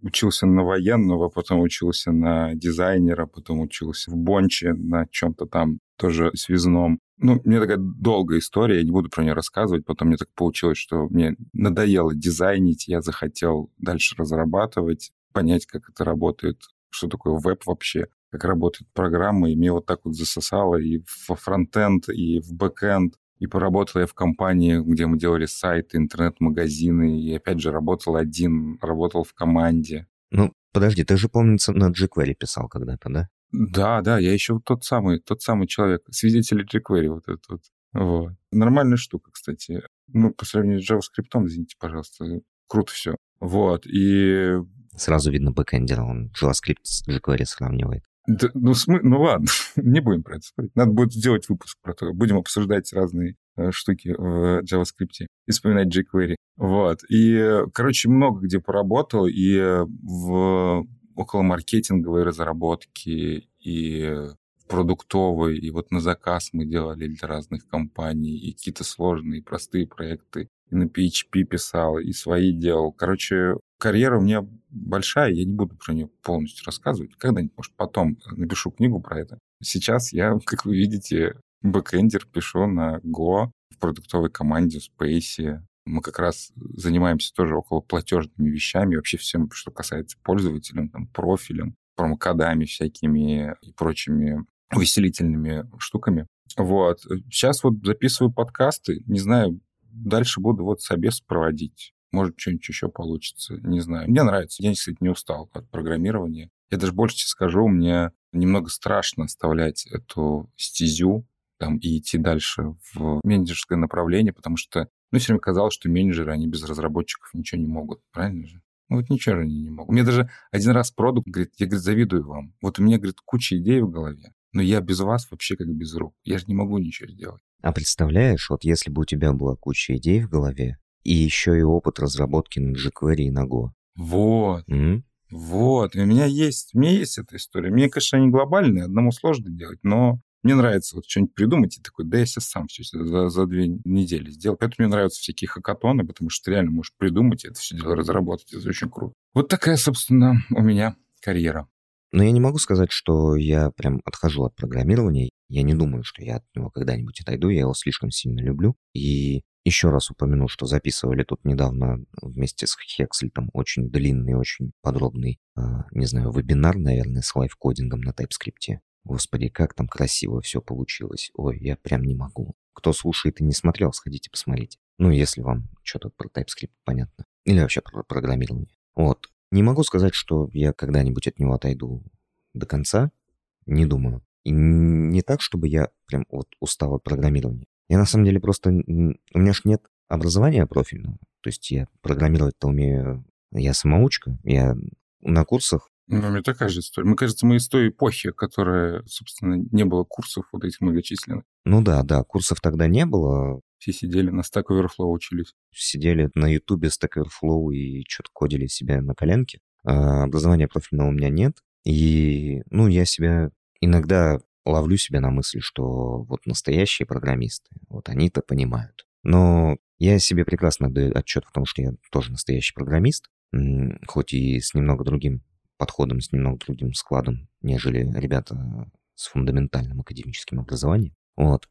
учился на военного, потом учился на дизайнера, потом учился в Бонче на чем-то там тоже связном. Ну, мне такая долгая история, я не буду про нее рассказывать. Потом мне так получилось, что мне надоело дизайнить, я захотел дальше разрабатывать, понять, как это работает, что такое веб вообще, как работает программа, и мне вот так вот засосало и в фронтенд, и в бэкенд. И поработал я в компании, где мы делали сайты, интернет-магазины, и опять же работал один, работал в команде. Ну, подожди, ты же, помнится, на jQuery писал когда-то, да? Да, да, я еще тот самый, тот самый человек, свидетель jQuery вот этот вот. Вот. Нормальная штука, кстати. Ну, по сравнению с JavaScript, извините, пожалуйста, круто все. Вот, и... Сразу видно бэкэндера, он JavaScript с jQuery сравнивает. Да, ну, смы... ну ладно, [laughs] не будем про это спорить. Надо будет сделать выпуск про то. Будем обсуждать разные э, штуки в JavaScript и вспоминать jQuery. Вот. И, короче, много где поработал, и в около маркетинговой разработки и продуктовой, и вот на заказ мы делали для разных компаний, и какие-то сложные, простые проекты, и на PHP писал, и свои делал. Короче, карьера у меня большая, я не буду про нее полностью рассказывать. Когда-нибудь, может, потом напишу книгу про это. Сейчас я, [laughs] как вы видите, бэкэндер пишу на Go в продуктовой команде в Space. Мы как раз занимаемся тоже около платежными вещами, вообще всем, что касается пользователям, там, профилем, промокодами всякими и прочими увеселительными штуками. Вот. Сейчас вот записываю подкасты, не знаю, дальше буду вот собес проводить. Может, что-нибудь еще получится, не знаю. Мне нравится. Я, кстати, не устал от программирования. Я даже больше тебе скажу, мне немного страшно оставлять эту стезю там, и идти дальше в менеджерское направление, потому что ну, все время казалось, что менеджеры, они без разработчиков ничего не могут. Правильно же? Ну, вот ничего они не могут. Мне даже один раз продукт говорит, я, говорит, завидую вам. Вот у меня, говорит, куча идей в голове, но я без вас вообще как без рук. Я же не могу ничего сделать. А представляешь, вот если бы у тебя была куча идей в голове, и еще и опыт разработки на jQuery и на Go. Вот. М? Вот, и у меня есть, у меня есть эта история. Мне, конечно, они глобальные, одному сложно делать, но мне нравится вот что-нибудь придумать и такой, да я сейчас сам все за, за две недели сделал. Поэтому мне нравятся всякие хакатоны, потому что ты реально можешь придумать и это все дело разработать. Это очень круто. Вот такая, собственно, у меня карьера. Но я не могу сказать, что я прям отхожу от программирования. Я не думаю, что я от него когда-нибудь отойду. Я его слишком сильно люблю. И еще раз упомяну, что записывали тут недавно вместе с Хекслитом очень длинный, очень подробный, э, не знаю, вебинар, наверное, с лайфкодингом на TypeScript. Господи, как там красиво все получилось. Ой, я прям не могу. Кто слушает и не смотрел, сходите посмотрите. Ну, если вам что-то про TypeScript понятно. Или вообще про программирование. Вот. Не могу сказать, что я когда-нибудь от него отойду до конца. Не думаю. И не так, чтобы я прям вот устал от программирования. Я на самом деле просто... У меня ж нет образования профильного. То есть я программировать-то умею... Я самоучка. Я на курсах ну, мне такая же история. Мне кажется, мы из той эпохи, которая, собственно, не было курсов вот этих многочисленных. Ну да, да, курсов тогда не было. Все сидели на Stack Overflow учились. Сидели на Ютубе Stack Overflow и что-то кодили себя на коленке. А образования профильного у меня нет. И, ну, я себя иногда ловлю себя на мысли, что вот настоящие программисты, вот они-то понимают. Но я себе прекрасно даю отчет в том, что я тоже настоящий программист, хоть и с немного другим подходом, с немного другим складом, нежели ребята с фундаментальным академическим образованием. Вот.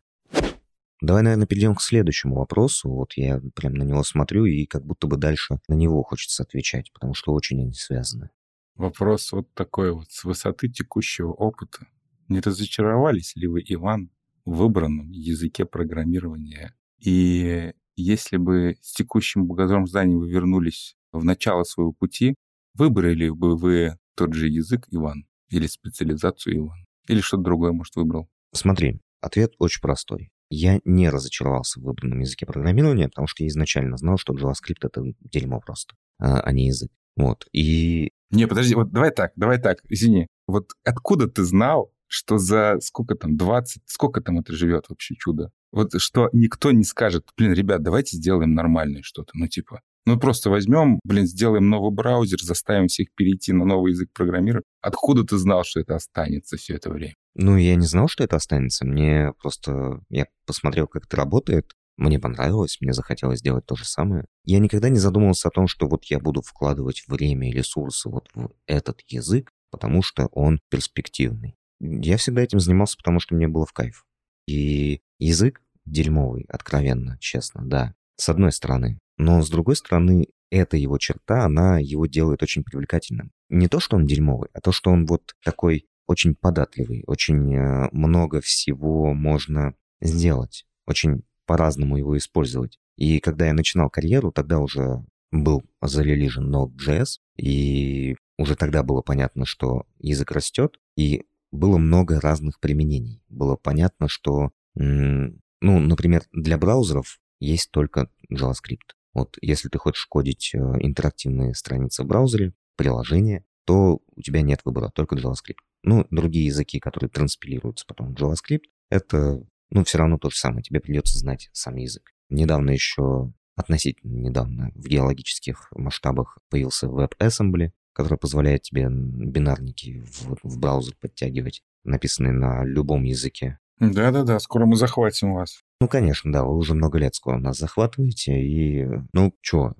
Давай, наверное, перейдем к следующему вопросу. Вот я прям на него смотрю, и как будто бы дальше на него хочется отвечать, потому что очень они связаны. Вопрос вот такой вот. С высоты текущего опыта не разочаровались ли вы, Иван, в выбранном языке программирования? И если бы с текущим багажом знаний вы вернулись в начало своего пути, выбрали бы вы тот же язык, Иван, или специализацию, Иван? Или что-то другое, может, выбрал? Смотри, ответ очень простой я не разочаровался в выбранном языке программирования, потому что я изначально знал, что JavaScript — это дерьмо просто, а, а не язык. Вот, и... Не, подожди, вот давай так, давай так, извини. Вот откуда ты знал, что за сколько там, 20, сколько там это живет вообще чудо? Вот что никто не скажет, блин, ребят, давайте сделаем нормальное что-то, ну типа, ну просто возьмем, блин, сделаем новый браузер, заставим всех перейти на новый язык программирования. Откуда ты знал, что это останется все это время? Ну, я не знал, что это останется. Мне просто... Я посмотрел, как это работает. Мне понравилось, мне захотелось сделать то же самое. Я никогда не задумывался о том, что вот я буду вкладывать время и ресурсы вот в этот язык, потому что он перспективный. Я всегда этим занимался, потому что мне было в кайф. И язык дерьмовый, откровенно, честно, да, с одной стороны. Но с другой стороны, эта его черта, она его делает очень привлекательным. Не то, что он дерьмовый, а то, что он вот такой очень податливый, очень э, много всего можно сделать, очень по-разному его использовать. И когда я начинал карьеру, тогда уже был зарелижен Node.js, и уже тогда было понятно, что язык растет, и было много разных применений. Было понятно, что, ну, например, для браузеров есть только JavaScript. Вот если ты хочешь кодить э, интерактивные страницы в браузере, приложение, то у тебя нет выбора, только JavaScript. Ну, другие языки, которые транспилируются потом в JavaScript, это, ну, все равно то же самое. Тебе придется знать сам язык. Недавно еще, относительно недавно, в геологических масштабах появился WebAssembly, который позволяет тебе бинарники в, в браузер подтягивать, написанные на любом языке. Да-да-да, скоро мы захватим вас. Ну, конечно, да, вы уже много лет скоро нас захватываете, и, ну, что,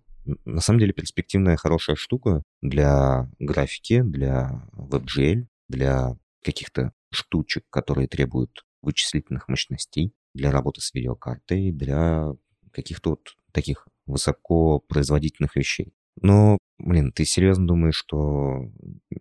на самом деле перспективная хорошая штука для графики, для WebGL, для каких-то штучек, которые требуют вычислительных мощностей, для работы с видеокартой, для каких-то вот таких высокопроизводительных вещей. Но, блин, ты серьезно думаешь, что,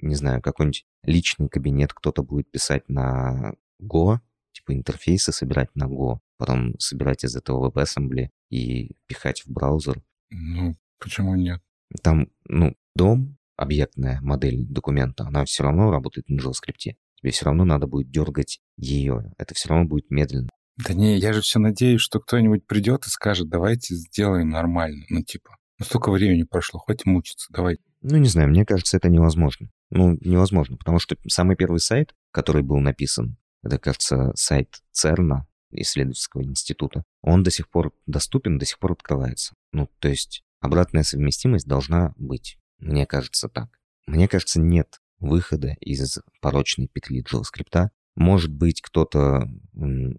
не знаю, какой-нибудь личный кабинет кто-то будет писать на Go, типа интерфейсы собирать на Go, потом собирать из этого WebAssembly и пихать в браузер? Ну, почему нет? Там, ну, дом, объектная модель документа, она все равно работает на JavaScript. Тебе все равно надо будет дергать ее. Это все равно будет медленно. Да не, я же все надеюсь, что кто-нибудь придет и скажет, давайте сделаем нормально. Ну, типа, ну столько времени прошло, хоть мучиться, давай. Ну, не знаю, мне кажется, это невозможно. Ну, невозможно, потому что самый первый сайт, который был написан, это, кажется, сайт ЦЕРНа, исследовательского института, он до сих пор доступен, до сих пор открывается. Ну, то есть обратная совместимость должна быть. Мне кажется так. Мне кажется, нет выхода из порочной петли JavaScript. Может быть, кто-то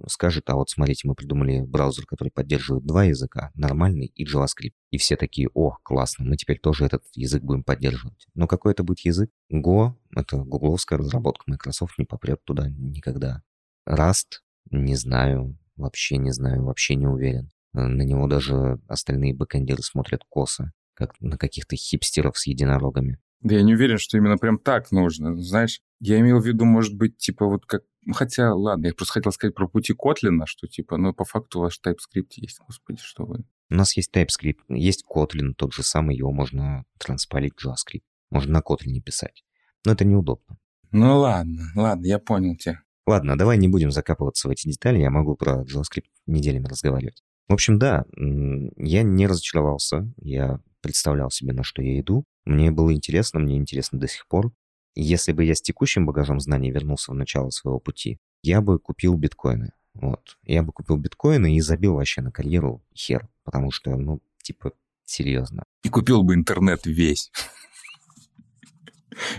скажет, а вот смотрите, мы придумали браузер, который поддерживает два языка, нормальный и JavaScript. И все такие, о, классно, мы теперь тоже этот язык будем поддерживать. Но какой это будет язык? Go — это гугловская разработка, Microsoft не попрет туда никогда. Rust — не знаю, вообще не знаю, вообще не уверен. На него даже остальные бэкэндеры смотрят косо, как на каких-то хипстеров с единорогами. Да я не уверен, что именно прям так нужно. Знаешь, я имел в виду, может быть, типа вот как... Ну, хотя, ладно, я просто хотел сказать про пути Котлина, что типа, ну, по факту у вас TypeScript есть. Господи, что вы. У нас есть TypeScript, есть Kotlin, тот же самый, его можно транспалить в JavaScript. Можно на Kotlin писать. Но это неудобно. Ну ладно, ладно, я понял тебя. Ладно, давай не будем закапываться в эти детали, я могу про JavaScript неделями разговаривать. В общем, да, я не разочаровался, я представлял себе, на что я иду. Мне было интересно, мне интересно до сих пор. Если бы я с текущим багажом знаний вернулся в начало своего пути, я бы купил биткоины. Вот. Я бы купил биткоины и забил вообще на карьеру хер. Потому что, ну, типа, серьезно. И купил бы интернет весь.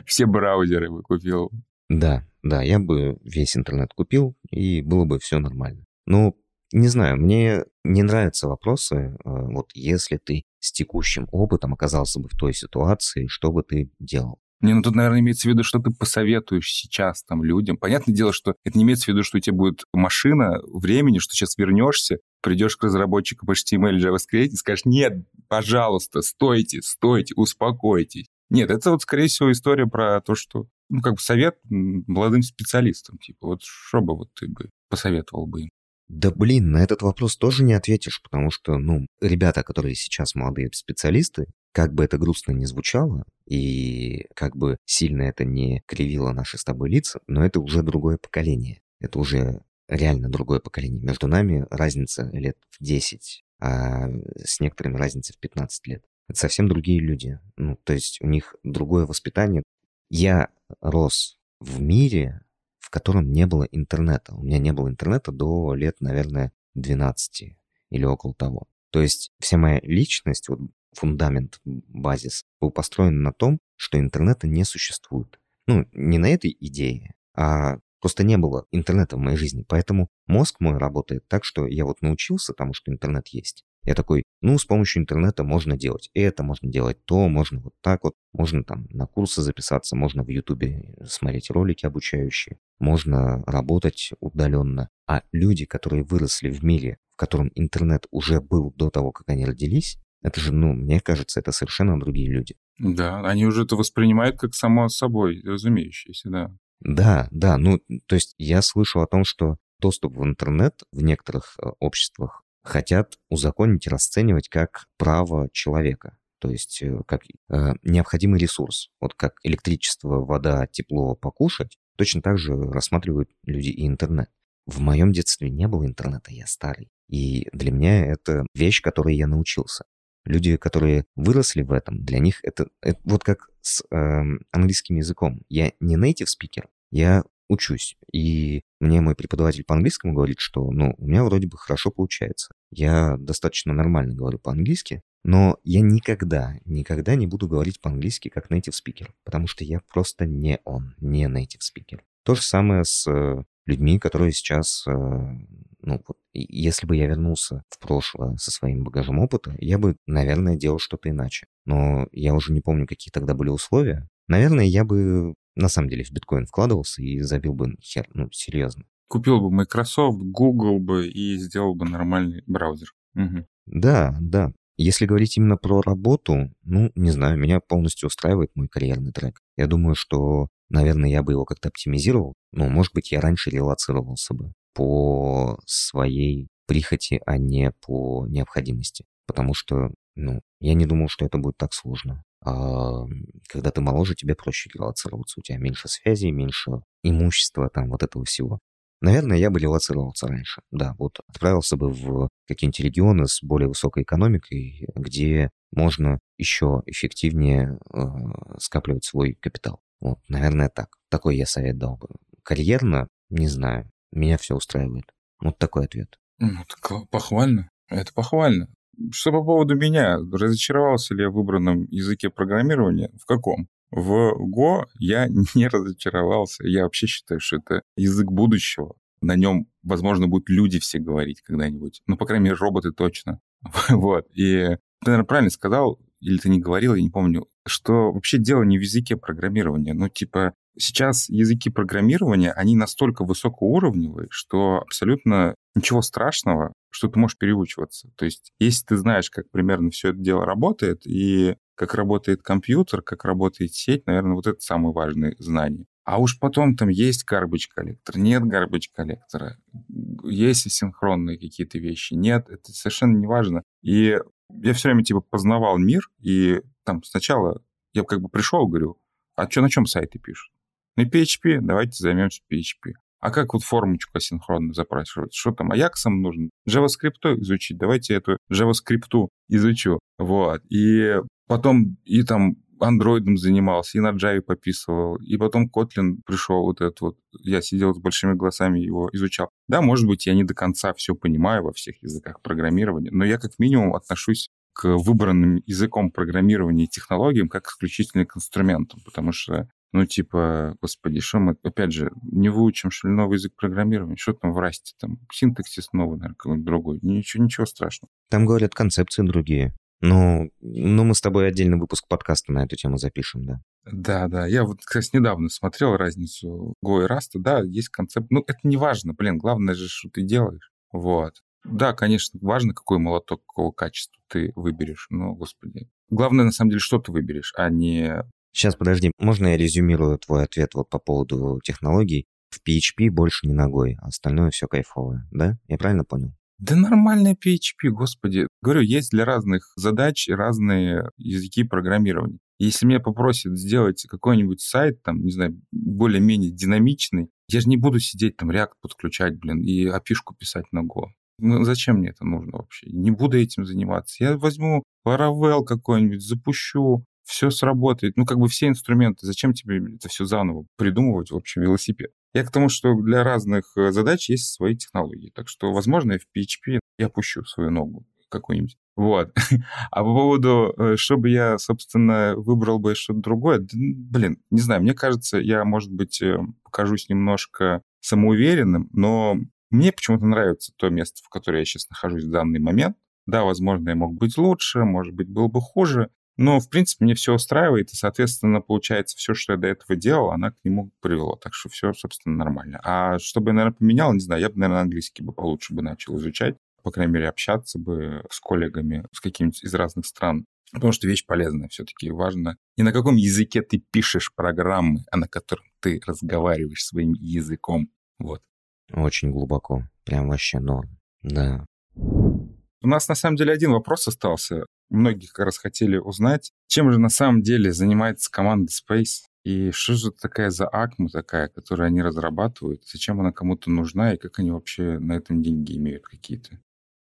Все браузеры бы купил. Да, да, я бы весь интернет купил, и было бы все нормально. Но не знаю, мне не нравятся вопросы, э, вот если ты с текущим опытом оказался бы в той ситуации, что бы ты делал? Не, ну тут, наверное, имеется в виду, что ты посоветуешь сейчас там людям. Понятное дело, что это не имеется в виду, что у тебя будет машина времени, что сейчас вернешься, придешь к разработчику по HTML, JavaScript и скажешь, нет, пожалуйста, стойте, стойте, успокойтесь. Нет, это вот, скорее всего, история про то, что, ну, как бы совет молодым специалистам. Типа, вот что бы вот ты бы посоветовал бы им? Да блин, на этот вопрос тоже не ответишь, потому что, ну, ребята, которые сейчас молодые специалисты, как бы это грустно не звучало, и как бы сильно это не кривило наши с тобой лица, но это уже другое поколение. Это уже реально другое поколение. Между нами разница лет в 10, а с некоторыми разница в 15 лет. Это совсем другие люди. Ну, то есть у них другое воспитание. Я рос в мире, в котором не было интернета. У меня не было интернета до лет, наверное, 12 или около того. То есть вся моя личность, вот фундамент, базис, был построен на том, что интернета не существует. Ну, не на этой идее, а просто не было интернета в моей жизни. Поэтому мозг мой работает так, что я вот научился тому, что интернет есть. Я такой, ну, с помощью интернета можно делать это, можно делать то, можно вот так вот, можно там на курсы записаться, можно в Ютубе смотреть ролики обучающие, можно работать удаленно. А люди, которые выросли в мире, в котором интернет уже был до того, как они родились, это же, ну, мне кажется, это совершенно другие люди. Да, они уже это воспринимают как само собой разумеющееся, да. Да, да, ну, то есть я слышу о том, что доступ в интернет в некоторых э, обществах хотят узаконить и расценивать как право человека, то есть э, как э, необходимый ресурс. Вот как электричество, вода, тепло покушать, точно так же рассматривают люди и интернет. В моем детстве не было интернета, я старый. И для меня это вещь, которой я научился. Люди, которые выросли в этом, для них это, это вот как с э, английским языком. Я не native speaker, я учусь. И мне мой преподаватель по английскому говорит, что, ну, у меня вроде бы хорошо получается. Я достаточно нормально говорю по-английски, но я никогда, никогда не буду говорить по-английски как native speaker, потому что я просто не он, не native speaker. То же самое с э, людьми, которые сейчас, э, ну, вот, если бы я вернулся в прошлое со своим багажом опыта, я бы, наверное, делал что-то иначе. Но я уже не помню, какие тогда были условия. Наверное, я бы на самом деле в биткоин вкладывался и забил бы хер, ну, серьезно. Купил бы Microsoft, Google бы и сделал бы нормальный браузер. Угу. Да, да. Если говорить именно про работу, ну, не знаю, меня полностью устраивает мой карьерный трек. Я думаю, что, наверное, я бы его как-то оптимизировал. Ну, может быть, я раньше релацировался бы по своей прихоти, а не по необходимости. Потому что, ну, я не думал, что это будет так сложно. А, когда ты моложе, тебе проще релацироваться. У тебя меньше связей, меньше имущества, там, вот этого всего. Наверное, я бы релацировался раньше. Да, вот отправился бы в какие-нибудь регионы с более высокой экономикой, где можно еще эффективнее э, скапливать свой капитал. Вот, наверное, так. Такой я совет дал бы. Карьерно, не знаю, меня все устраивает. Вот такой ответ. Ну, так похвально. Это похвально. Что по поводу меня? Разочаровался ли я в выбранном языке программирования? В каком? В Go я [laughs] не разочаровался. Я вообще считаю, что это язык будущего. На нем, возможно, будут люди все говорить когда-нибудь. Ну, по крайней мере, роботы точно. [laughs] вот. И ты, наверное, правильно сказал, или ты не говорил, я не помню, что вообще дело не в языке программирования. Ну, типа, сейчас языки программирования, они настолько высокоуровневые, что абсолютно ничего страшного, что ты можешь переучиваться. То есть, если ты знаешь, как примерно все это дело работает, и как работает компьютер, как работает сеть, наверное, вот это самое важное знание. А уж потом там есть garbage коллектор, нет garbage коллектора, есть асинхронные какие-то вещи, нет, это совершенно не важно. И я все время типа познавал мир, и там сначала я как бы пришел, говорю, а что на чем сайты пишут? На PHP, давайте займемся PHP. А как вот формочку асинхронно запрашивать? Что там, Аяксом нужно? JavaScript изучить? Давайте эту JavaScript изучу. Вот. И потом и там андроидом занимался, и на Java пописывал, и потом Kotlin пришел вот этот вот, я сидел с большими глазами его изучал. Да, может быть, я не до конца все понимаю во всех языках программирования, но я как минимум отношусь к выбранным языком программирования и технологиям как исключительно к инструментам, потому что ну, типа, господи, что мы, опять же, не выучим, что ли, новый язык программирования? Что там в расте? Там синтаксис новый, наверное, какой-нибудь другой. Ничего, ничего страшного. Там, говорят, концепции другие. Ну, ну, мы с тобой отдельный выпуск подкаста на эту тему запишем, да. Да, да. Я вот, кстати, недавно смотрел разницу Go и Rust. Да, есть концепт. Ну, это не важно, блин. Главное же, что ты делаешь. Вот. Да, конечно, важно, какой молоток, какого качества ты выберешь. Но, господи. Главное, на самом деле, что ты выберешь, а не Сейчас, подожди, можно я резюмирую твой ответ вот по поводу технологий? В PHP больше не ногой, а остальное все кайфовое, да? Я правильно понял? Да нормальная PHP, господи. Говорю, есть для разных задач разные языки программирования. Если меня попросят сделать какой-нибудь сайт, там, не знаю, более-менее динамичный, я же не буду сидеть там React подключать, блин, и опишку писать на Go. Ну, зачем мне это нужно вообще? Не буду этим заниматься. Я возьму Laravel какой-нибудь, запущу, все сработает. Ну, как бы все инструменты. Зачем тебе это все заново придумывать, в общем, велосипед? Я к тому, что для разных э, задач есть свои технологии. Так что, возможно, я в PHP я пущу свою ногу какую-нибудь. Вот. [laughs] А по поводу, э, чтобы я, собственно, выбрал бы что-то другое, блин, не знаю, мне кажется, я, может быть, э, покажусь немножко самоуверенным, но мне почему-то нравится то место, в котором я сейчас нахожусь в данный момент. Да, возможно, я мог быть лучше, может быть, был бы хуже, но, в принципе, мне все устраивает, и, соответственно, получается, все, что я до этого делал, она к нему привело. Так что все, собственно, нормально. А чтобы я, наверное, поменял, не знаю, я бы, наверное, английский бы получше бы начал изучать, по крайней мере, общаться бы с коллегами с какими-нибудь из разных стран. Потому что вещь полезная все-таки. Важно не на каком языке ты пишешь программы, а на котором ты разговариваешь своим языком. Вот. Очень глубоко. Прям вообще норм. Да. У нас на самом деле один вопрос остался. Многие как раз хотели узнать, чем же на самом деле занимается команда Space и что же такая за акма такая, которую они разрабатывают, зачем она кому-то нужна и как они вообще на этом деньги имеют какие-то?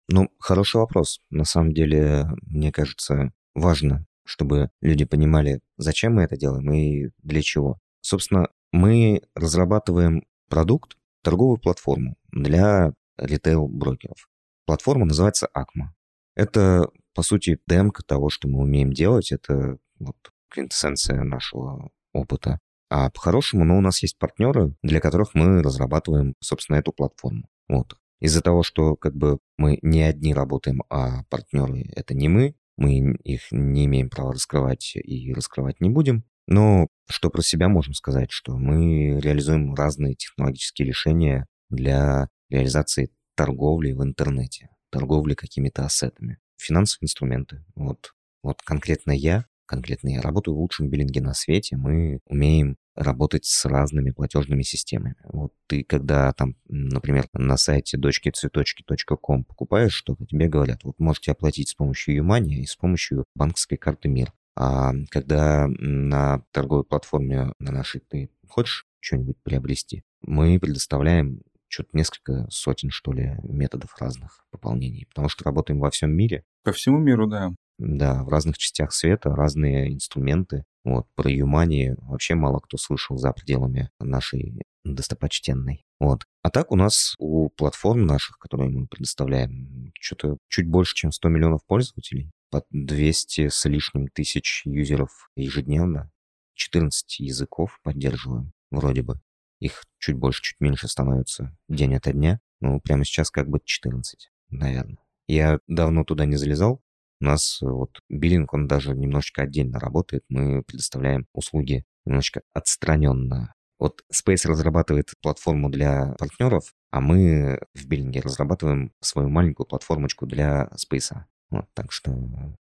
Ну, хороший вопрос. На самом деле, мне кажется, важно, чтобы люди понимали, зачем мы это делаем и для чего. Собственно, мы разрабатываем продукт, торговую платформу для ритейл-брокеров. Платформа называется Акма. Это, по сути, демка того, что мы умеем делать. Это вот квинтэссенция нашего опыта. А по-хорошему, ну, у нас есть партнеры, для которых мы разрабатываем, собственно, эту платформу. Вот. Из-за того, что как бы мы не одни работаем, а партнеры — это не мы, мы их не имеем права раскрывать и раскрывать не будем. Но что про себя можем сказать, что мы реализуем разные технологические решения для реализации торговли в интернете, торговли какими-то ассетами, финансовые инструменты. Вот, вот конкретно я, конкретно я работаю в лучшем биллинге на свете, мы умеем работать с разными платежными системами. Вот ты, когда там, например, на сайте дочки-цветочки.ком покупаешь что-то, тебе говорят, вот можете оплатить с помощью Юмани и с помощью банковской карты МИР. А когда на торговой платформе на нашей ты хочешь что-нибудь приобрести, мы предоставляем что-то несколько сотен, что ли, методов разных пополнений, потому что работаем во всем мире. По всему миру, да. Да, в разных частях света разные инструменты. Вот, про Юмани вообще мало кто слышал за пределами нашей достопочтенный. Вот. А так у нас у платформ наших, которые мы предоставляем, что-то чуть больше, чем 100 миллионов пользователей, под 200 с лишним тысяч юзеров ежедневно, 14 языков поддерживаем, вроде бы. Их чуть больше, чуть меньше становится день ото дня. Ну, прямо сейчас как бы 14, наверное. Я давно туда не залезал. У нас вот биллинг, он даже немножечко отдельно работает. Мы предоставляем услуги немножечко отстраненно вот Space разрабатывает платформу для партнеров, а мы в Биллинге разрабатываем свою маленькую платформочку для Space. Вот, так что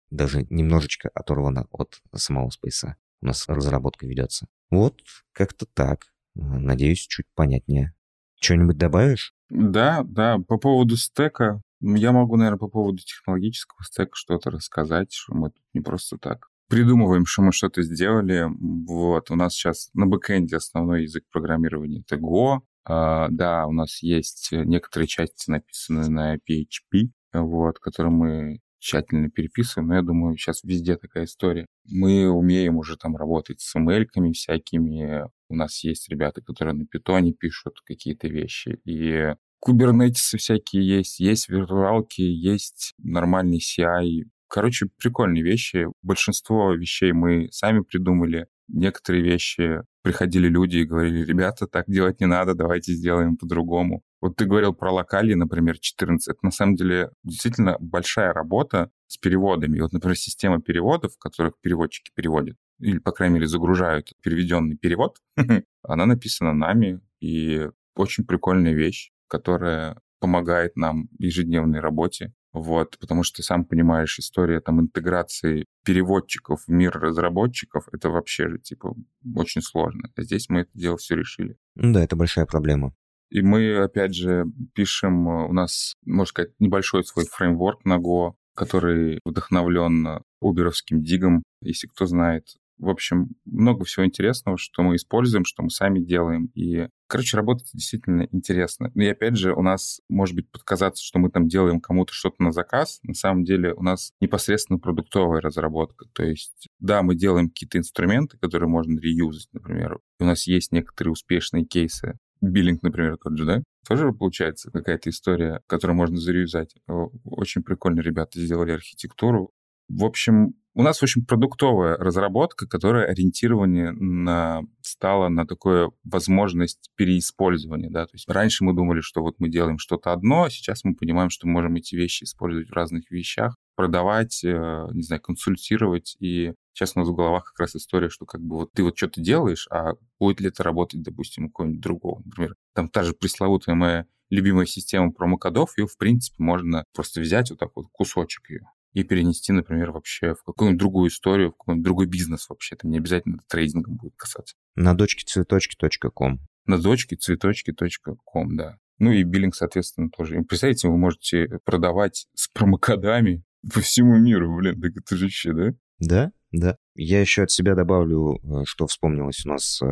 даже немножечко оторвано от самого Space. У нас разработка ведется. Вот, как-то так. Надеюсь, чуть понятнее. Что-нибудь добавишь? Да, да. По поводу стека, я могу, наверное, по поводу технологического стека что-то рассказать, что мы тут не просто так придумываем, что мы что-то сделали. Вот, у нас сейчас на бэкэнде основной язык программирования — это Go. А, да, у нас есть некоторые части, написанные на PHP, вот, которые мы тщательно переписываем, но я думаю, сейчас везде такая история. Мы умеем уже там работать с ML-ками всякими. У нас есть ребята, которые на питоне пишут какие-то вещи. И кубернетисы всякие есть, есть виртуалки, есть нормальный CI, Короче, прикольные вещи. Большинство вещей мы сами придумали. Некоторые вещи приходили люди и говорили, ребята, так делать не надо, давайте сделаем по-другому. Вот ты говорил про локали, например, 14. Это на самом деле действительно большая работа с переводами. И вот, например, система переводов, в которых переводчики переводят, или, по крайней мере, загружают переведенный перевод, [laughs] она написана нами, и очень прикольная вещь, которая помогает нам в ежедневной работе. Вот, потому что сам понимаешь, история там интеграции переводчиков в мир разработчиков, это вообще же, типа, очень сложно. А здесь мы это дело все решили. Да, это большая проблема. И мы, опять же, пишем, э, у нас, можно сказать, небольшой свой фреймворк на Go, который вдохновлен уберовским дигом, если кто знает. В общем, много всего интересного, что мы используем, что мы сами делаем. И, короче, работать действительно интересно. И опять же, у нас может быть подказаться, что мы там делаем кому-то что-то на заказ. На самом деле у нас непосредственно продуктовая разработка. То есть, да, мы делаем какие-то инструменты, которые можно реюзать, например. И у нас есть некоторые успешные кейсы. Биллинг, например, тот же, да? Тоже получается какая-то история, которую можно зареюзать. Очень прикольно ребята сделали архитектуру. В общем, у нас, общем, продуктовая разработка, которая ориентирование на, стала на такую возможность переиспользования. Да? То есть раньше мы думали, что вот мы делаем что-то одно, а сейчас мы понимаем, что можем эти вещи использовать в разных вещах, продавать, э, не знаю, консультировать. И сейчас у нас в головах как раз история, что как бы вот ты вот что-то делаешь, а будет ли это работать, допустим, у кого-нибудь другого. Например, там та же пресловутая моя любимая система промокодов, ее, в принципе, можно просто взять вот так вот кусочек ее, и перенести, например, вообще в какую-нибудь другую историю, в какой-нибудь другой бизнес вообще. Это не обязательно трейдингом будет касаться. На дочке цветочки.ком. На дочке цветочки.ком, да. Ну и биллинг, соответственно, тоже. И представляете, вы можете продавать с промокодами по всему миру, блин, так это же вообще, да? Да, да. Я еще от себя добавлю, э, что вспомнилось у нас э,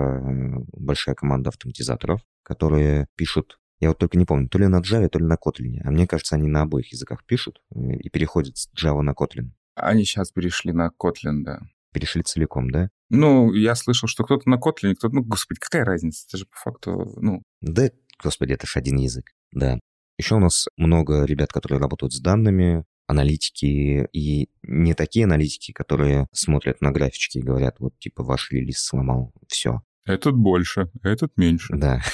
большая команда автоматизаторов, которые пишут я вот только не помню, то ли на Java, то ли на Kotlin. А мне кажется, они на обоих языках пишут э, и переходят с Java на Kotlin. Они сейчас перешли на Kotlin, да. Перешли целиком, да? Ну, я слышал, что кто-то на Kotlin, кто-то... Ну, господи, какая разница? Это же по факту, ну... Да, господи, это же один язык, да. Еще у нас много ребят, которые работают с данными, аналитики, и не такие аналитики, которые смотрят на графички и говорят, вот, типа, ваш релиз сломал, все. Этот больше, этот меньше. Да. [laughs]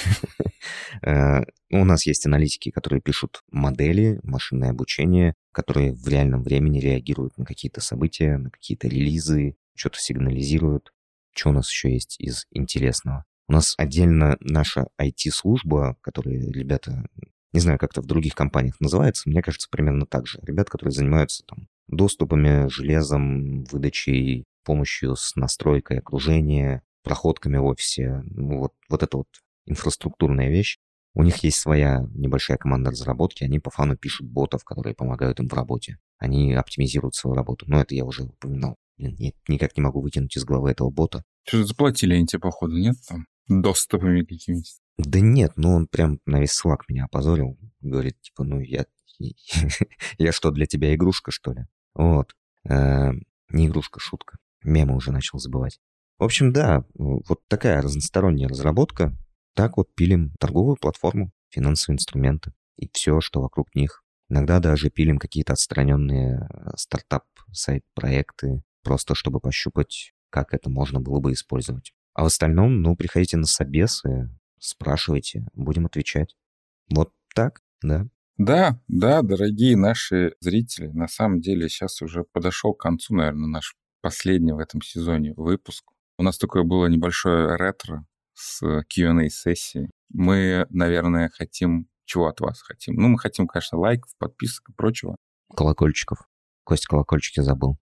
Э, у нас есть аналитики, которые пишут модели, машинное обучение, которые в реальном времени реагируют на какие-то события, на какие-то релизы, что-то сигнализируют. Что у нас еще есть из интересного? У нас отдельно наша IT-служба, которая ребята, не знаю, как это в других компаниях называется, мне кажется, примерно так же. Ребята, которые занимаются там доступами, железом, выдачей, помощью с настройкой окружения, проходками в офисе. Ну, вот, вот это вот инфраструктурная вещь. У них есть своя небольшая команда разработки, они по фану пишут ботов, которые помогают им в работе. Они оптимизируют свою работу. Но это я уже упоминал. Блин, я никак не могу вытянуть из головы этого бота. Что заплатили они тебе, походу, нет? Там доступами какими-то? Да нет, ну он прям на весь слаг меня опозорил. Говорит, типа, ну я... [laughs] я что, для тебя игрушка, что ли? Вот. Э, не игрушка, шутка. Мемы уже начал забывать. В общем, да, вот такая разносторонняя разработка. так вот пилим торговую платформу, финансовые инструменты и все, что вокруг них. Иногда даже пилим какие-то отстраненные э, стартап-сайт-проекты, просто чтобы пощупать, как это можно было бы использовать. А в остальном, ну, приходите на собесы, спрашивайте, будем отвечать. Вот так, да. Да, да, дорогие наши зрители, на самом деле сейчас уже подошел к концу, наверное, наш последний в этом сезоне выпуск. У нас такое было небольшое ретро с Q&A-сессией. Мы, наверное, хотим... Чего от вас хотим? Ну, мы хотим, конечно, лайков, подписок и прочего. Колокольчиков. Кость колокольчики забыл.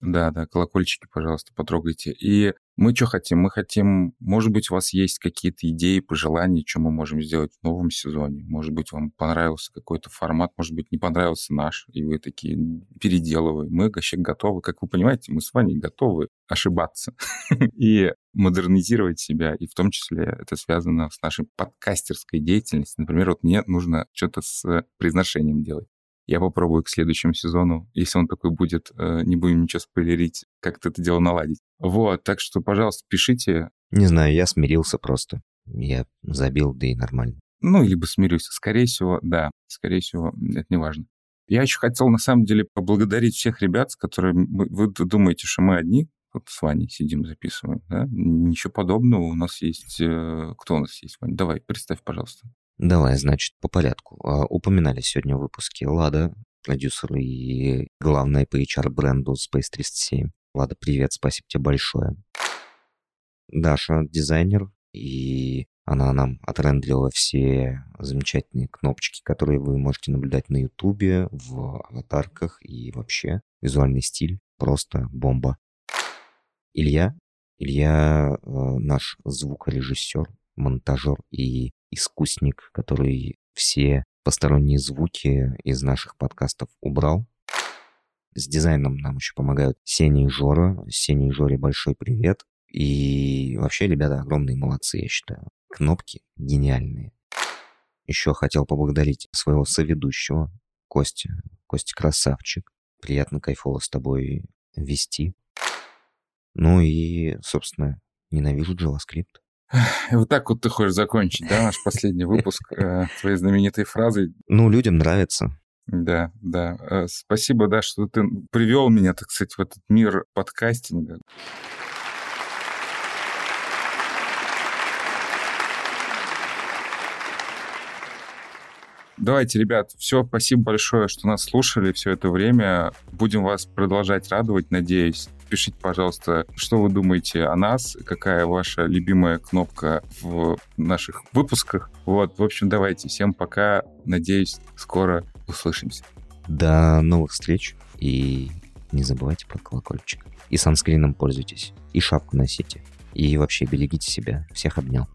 Да, да, колокольчики, пожалуйста, потрогайте. И мы что хотим? Мы хотим, может быть, у вас есть какие-то идеи, пожелания, что мы можем сделать в новом сезоне. Может быть, вам понравился какой-то формат, может быть, не понравился наш, и вы такие переделываем. Мы вообще готовы, как вы понимаете, мы с вами готовы ошибаться [laughs] и модернизировать себя, и в том числе это связано с нашей подкастерской деятельностью. Например, вот мне нужно что-то с произношением делать. Я попробую к следующему сезону, если он такой будет, э, не будем ничего спойлерить, как-то это дело наладить. Вот, так что, пожалуйста, пишите. Не знаю, я смирился просто. Я забил, да и нормально. Ну, либо смирюсь. Скорее всего, да. Скорее всего, это не важно. Я еще хотел, на самом деле, поблагодарить всех ребят, с которыми вы думаете, что мы одни, вот с Ваней сидим, записываем, да? Ничего подобного. У нас есть... Э, кто у нас есть, Ваня? Давай, представь, пожалуйста. Давай, значит, по порядку. А, упоминали сегодня в выпуске Лада, продюсер и главная по HR-бренду Space 307. Лада, привет, спасибо тебе большое. Даша, дизайнер, и она нам отрендерила все замечательные кнопочки, которые вы можете наблюдать на Ютубе, в аватарках и вообще визуальный стиль. Просто бомба. Илья. Илья э, наш звукорежиссер, монтажер и искусник, который все посторонние звуки из наших подкастов убрал. С дизайном нам еще помогают Сеня и Жора. Сеня и Жоре большой привет. И вообще, ребята, огромные молодцы, я считаю. Кнопки гениальные. Еще хотел поблагодарить своего соведущего, Костя. Костя красавчик. Приятно, кайфово с тобой вести. Ну и, собственно, ненавижу JavaScript. Вот так вот ты хочешь закончить, да, наш последний выпуск э, твоей знаменитой фразой. Ну, людям нравится. Да, да. Э, спасибо, да, что ты привел меня, так сказать, в этот мир подкастинга. Давайте, ребят, все, спасибо большое, что нас слушали все это время. Будем вас продолжать радовать, надеюсь. Пишите, пожалуйста, что вы думаете о нас, какая ваша любимая кнопка в наших выпусках. Вот, в общем, давайте. Всем пока. Надеюсь, скоро услышимся. До новых встреч. И не забывайте про колокольчик. И санскрином пользуйтесь. И шапку носите. И вообще берегите себя. Всех обнял.